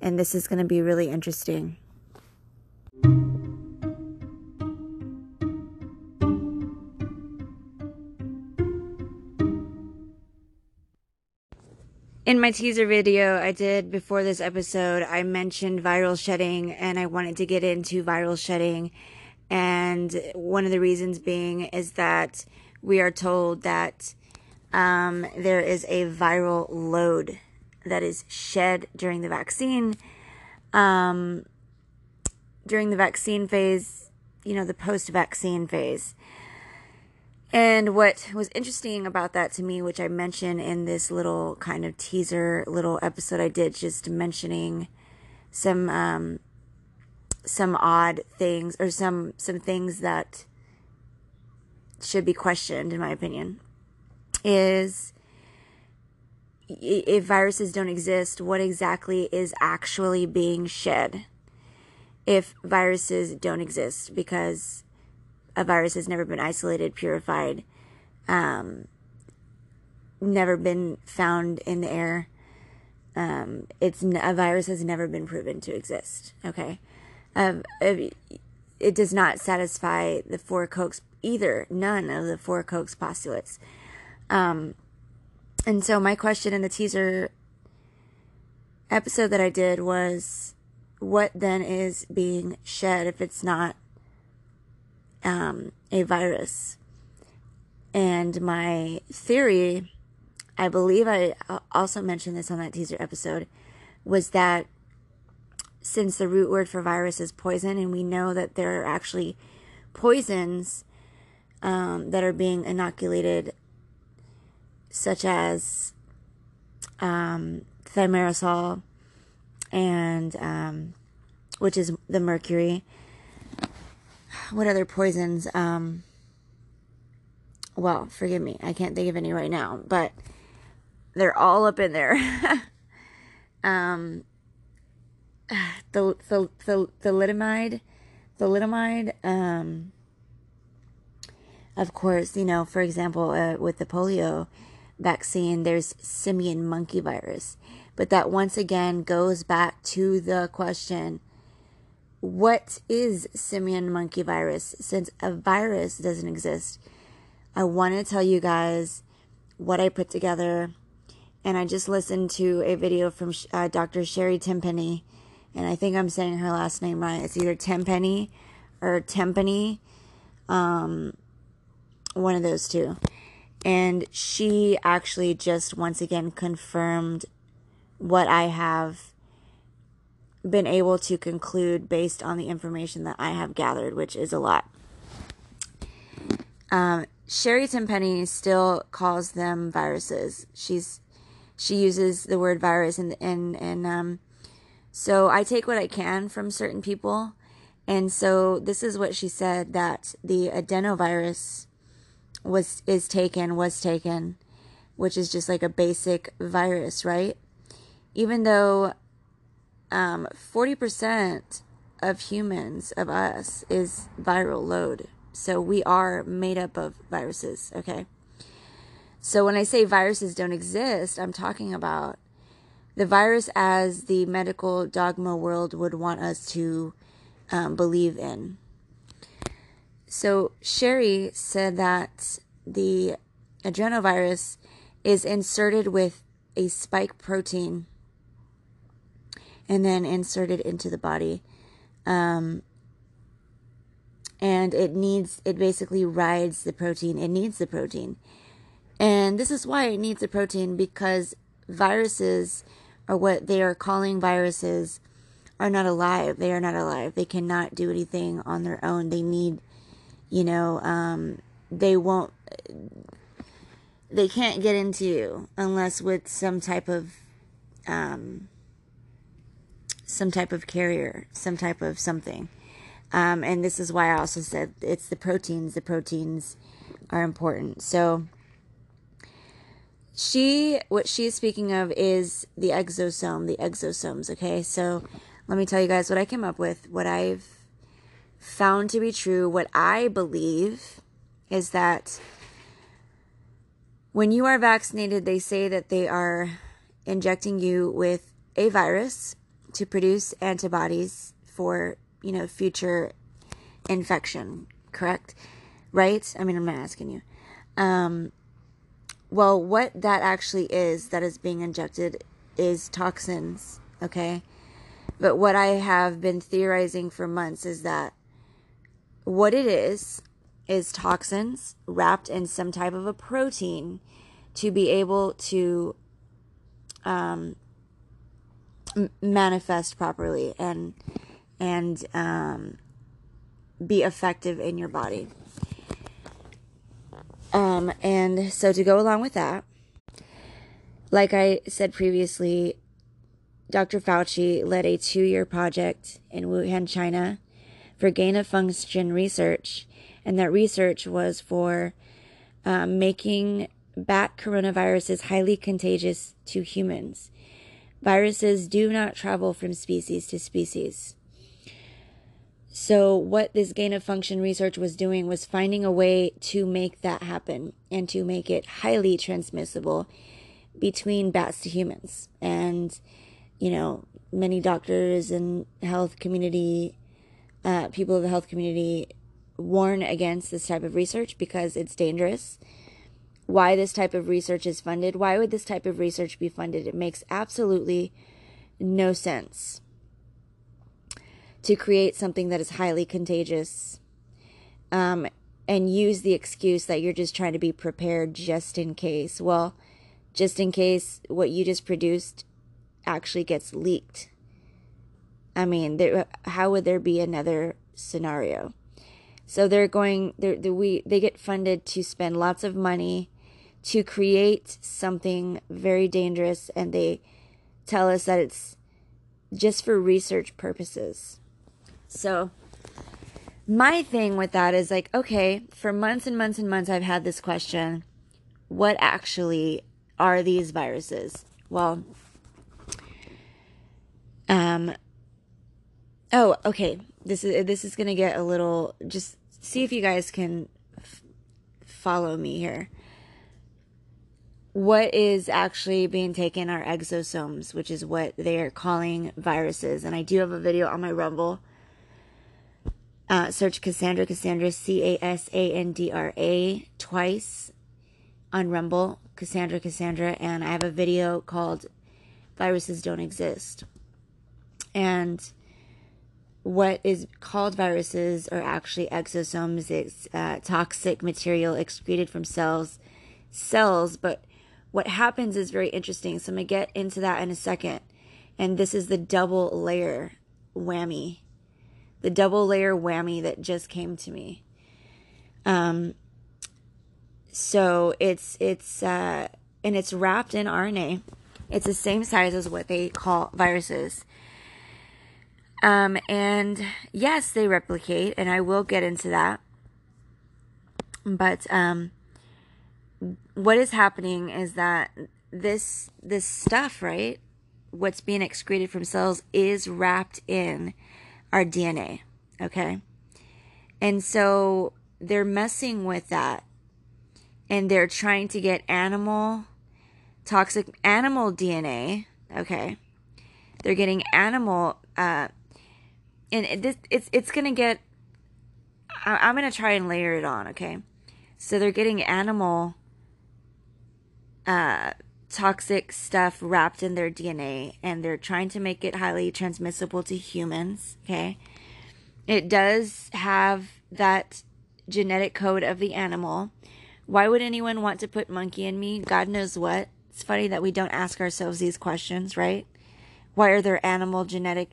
And this is going to be really interesting. In my teaser video I did before this episode, I mentioned viral shedding and I wanted to get into viral shedding. And one of the reasons being is that we are told that um, there is a viral load that is shed during the vaccine. Um, during the vaccine phase, you know, the post vaccine phase. And what was interesting about that to me, which I mentioned in this little kind of teaser little episode I did, just mentioning some um, some odd things or some some things that should be questioned, in my opinion, is if viruses don't exist, what exactly is actually being shed? If viruses don't exist, because a virus has never been isolated, purified, um, never been found in the air. Um, it's a virus has never been proven to exist. Okay, um, it does not satisfy the four Kochs either. None of the four Kochs postulates. Um, and so my question in the teaser episode that I did was, what then is being shed if it's not um, a virus. And my theory, I believe I also mentioned this on that teaser episode, was that since the root word for virus is poison, and we know that there are actually poisons um, that are being inoculated, such as um, thimerosal, and um, which is the mercury, what other poisons? Um, well, forgive me, I can't think of any right now, but they're all up in there. um, the the the thalidomide, thalidomide. Um, of course, you know, for example, uh, with the polio vaccine, there's simian monkey virus, but that once again goes back to the question what is simian monkey virus? Since a virus doesn't exist, I want to tell you guys what I put together. And I just listened to a video from uh, Dr. Sherry Tenpenny, and I think I'm saying her last name right. It's either Tenpenny or Tenpenny, um, one of those two. And she actually just once again confirmed what I have been able to conclude based on the information that I have gathered, which is a lot. Um, Sherry Tenpenny still calls them viruses. She's she uses the word virus and and and um, so I take what I can from certain people, and so this is what she said that the adenovirus was is taken was taken, which is just like a basic virus, right? Even though um, 40% of humans, of us, is viral load. So we are made up of viruses, okay? So when I say viruses don't exist, I'm talking about the virus as the medical dogma world would want us to um, believe in. So Sherry said that the adenovirus is inserted with a spike protein and then inserted into the body. Um, and it needs, it basically rides the protein. It needs the protein. And this is why it needs the protein because viruses, or what they are calling viruses, are not alive. They are not alive. They cannot do anything on their own. They need, you know, um, they won't, they can't get into you unless with some type of, um, some type of carrier, some type of something. Um, and this is why I also said it's the proteins. The proteins are important. So, she, what she is speaking of is the exosome, the exosomes. Okay. So, let me tell you guys what I came up with, what I've found to be true, what I believe is that when you are vaccinated, they say that they are injecting you with a virus to produce antibodies for, you know, future infection, correct? Right? I mean, I'm not asking you. Um, well, what that actually is that is being injected is toxins, okay? But what I have been theorizing for months is that what it is is toxins wrapped in some type of a protein to be able to um, manifest properly and and um, be effective in your body. Um, and so to go along with that, like I said previously, Dr. Fauci led a two year project in Wuhan, China for gain of function research. And that research was for um, making bat coronaviruses highly contagious to humans. Viruses do not travel from species to species. So, what this gain of function research was doing was finding a way to make that happen and to make it highly transmissible between bats to humans. And you know, many doctors and health community, uh, people of the health community warn against this type of research because it's dangerous. Why this type of research is funded? Why would this type of research be funded? It makes absolutely no sense to create something that is highly contagious um, and use the excuse that you're just trying to be prepared just in case. Well, just in case what you just produced actually gets leaked. I mean, there, how would there be another scenario? So they're going, they're, they we, they get funded to spend lots of money to create something very dangerous, and they tell us that it's just for research purposes. So, my thing with that is like, okay, for months and months and months, I've had this question what actually are these viruses? Well, um, oh, okay. This is this is gonna get a little. Just see if you guys can f- follow me here. What is actually being taken are exosomes, which is what they are calling viruses. And I do have a video on my Rumble. Uh, search Casandra, Casandra, C A S A N D R A, twice on Rumble, Casandra, Casandra, and I have a video called Viruses Don't Exist. And what is called viruses are actually exosomes. It's uh, toxic material excreted from cells, cells. But what happens is very interesting. So I'm gonna get into that in a second. And this is the double layer whammy, the double layer whammy that just came to me. Um. So it's it's uh, and it's wrapped in RNA. It's the same size as what they call viruses. Um, and yes, they replicate, and I will get into that. But um, what is happening is that this this stuff, right? What's being excreted from cells is wrapped in our DNA. Okay, and so they're messing with that, and they're trying to get animal toxic animal DNA. Okay, they're getting animal uh, and this it's it's gonna get I, am gonna try and layer it on okay so they're getting animal uh toxic stuff wrapped in their dna and they're trying to make it highly transmissible to humans okay it does have that genetic code of the animal Why would anyone want to put monkey in me? God knows what. It's funny that we don't ask ourselves these questions, right? Why are there animal genetic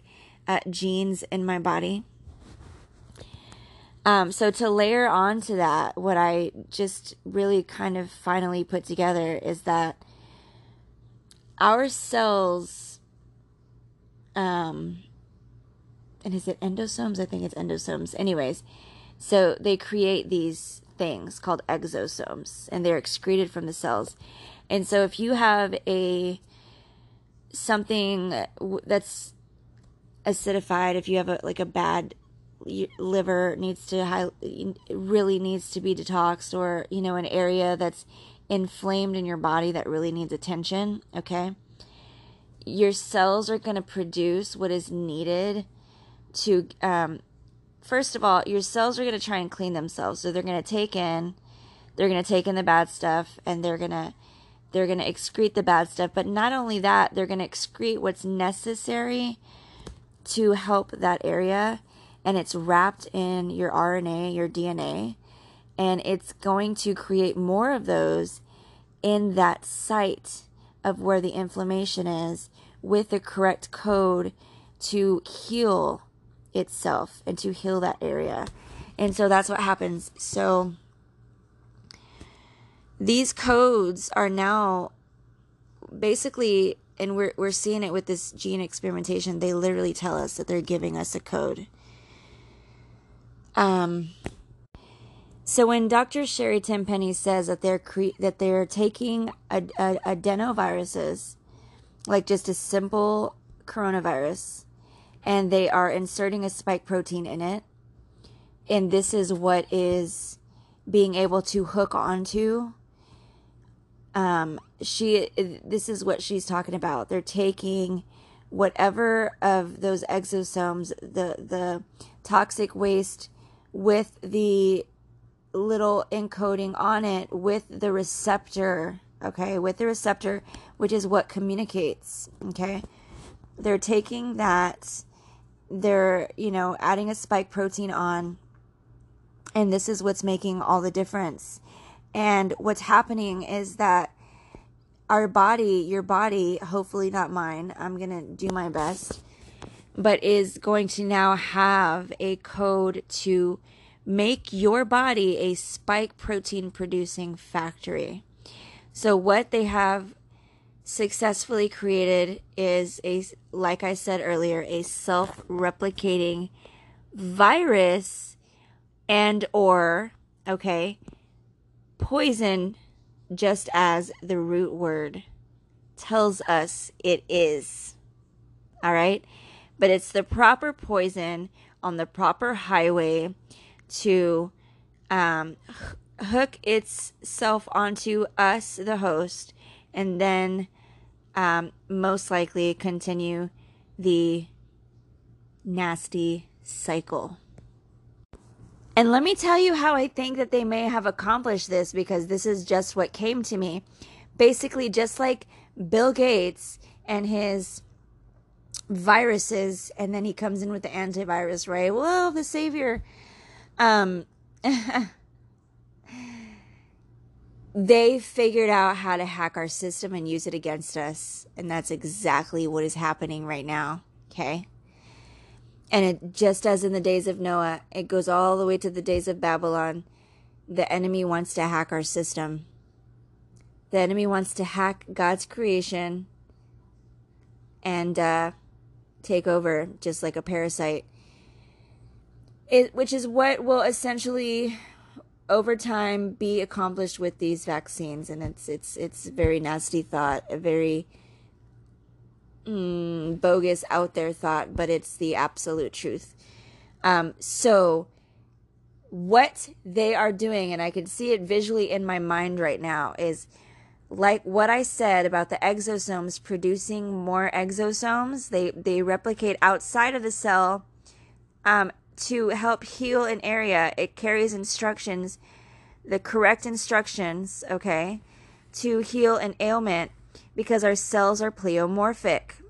uh, genes in my body? Um, so to layer on to that, what I just really kind of finally put together is that our cells, um, and is it endosomes? I think it's endosomes. Anyways, so they create these things called exosomes, and they're excreted from the cells. And so if you have a something that's acidified, if you have a like a bad liver needs to high, really needs to be detoxed or you know an area that's inflamed in your body that really needs attention okay? Your cells are going to produce what is needed to um, first of all your cells are going to try and clean themselves. So they're going to take in they're going to take in the bad stuff and they're going to they're going to excrete the bad stuff. But not only that they're going to excrete what's necessary to help that area and it's wrapped in your RNA, your DNA, and it's going to create more of those in that site of where the inflammation is with the correct code to heal itself and to heal that area. And so that's what happens. So these codes are now basically and we're we're seeing it with this gene experimentation. They literally tell us that they're giving us a code. Um, so when Dr. Sherry Tenpenny says that they're cre- that they're taking a, a, adenoviruses, like just a simple coronavirus, and they are inserting a spike protein in it, and this is what is being able to hook onto. Um, she this is what she's talking about. They're taking whatever of those exosomes, the the toxic waste with the little encoding on it with the receptor, okay, with the receptor, which is what communicates, okay. They're taking that, they're, you know, adding a spike protein on, and this is what's making all the difference. And what's happening is that our body, your body, hopefully not mine, I'm to do my best but is going to now have a code to make your body a spike protein producing factory. So, what they have successfully created is a, like I said earlier, a self replicating virus and or, okay, poison, just as the root word tells us it is. All right but it's the proper poison on the proper highway to um, hook itself onto us, the host, and then um, most likely continue the nasty cycle. And let me tell you how I think that they may have accomplished this because this is just what came to me. Basically, just like Bill Gates and his viruses and then he comes in with the antivirus, right? Well, the savior um they figured out how to hack our system and use it against us, and that's exactly what is happening right now, okay? And it just as in the days of Noah, it goes all the way to the days of Babylon. The enemy wants to hack our system. The enemy wants to hack God's creation and uh, take over just like a parasite. It, which is what will essentially over time be accomplished with these vaccines and it's it's it's a very nasty thought a very mm, bogus out there thought but it's the absolute truth um, so what they are doing and i can see it visually in my mind right now is like what I said about the exosomes producing more exosomes, they, they replicate outside of the cell um, to help heal an area. It carries instructions, the correct instructions, okay, to heal an ailment because our cells are pleomorphic.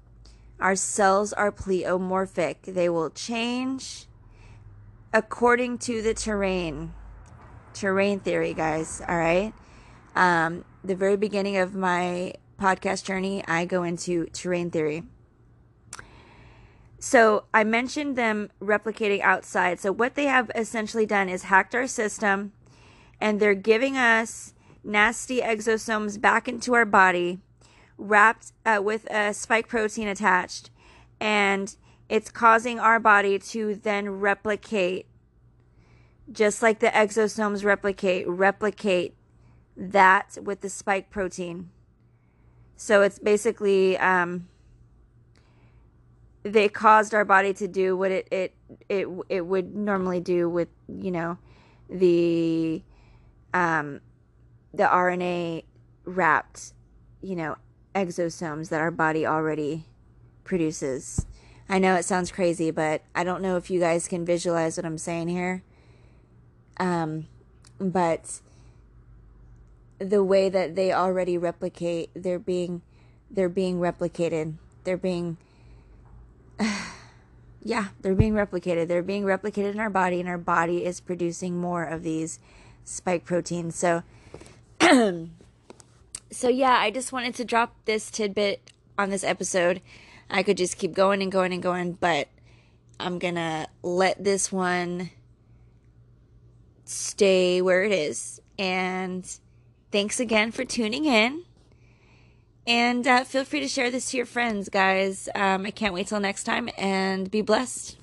Our cells are pleomorphic. They will change according to the terrain. terrain theory, guys. All right. Um, the very beginning of my podcast journey, I go into terrain theory. So I mentioned them replicating outside. So what they have essentially done is hacked our system and they're giving us nasty exosomes back into our body wrapped uh, with a spike protein attached and it's causing our body to then replicate just like the exosomes replicate replicate that with the spike protein so it's basically um, they caused our body to do what it it it it would normally do with you know the um the RNA wrapped you know exosomes that our body already produces. I know it sounds crazy, but I don't know if you guys can visualize what I'm saying here. Um but the way that they already replicate, they're being they're being replicated. They're being yeah, they're being replicated. They're being replicated in our body, and our body is producing more of these spike proteins. So, so yeah, I just wanted to drop this tidbit on this episode. I could just keep going and going and going, but I'm gonna let this one stay where it is. And thanks again for tuning in. And uh, feel free to share this to your friends, guys. Um, I can't wait till next time and be blessed.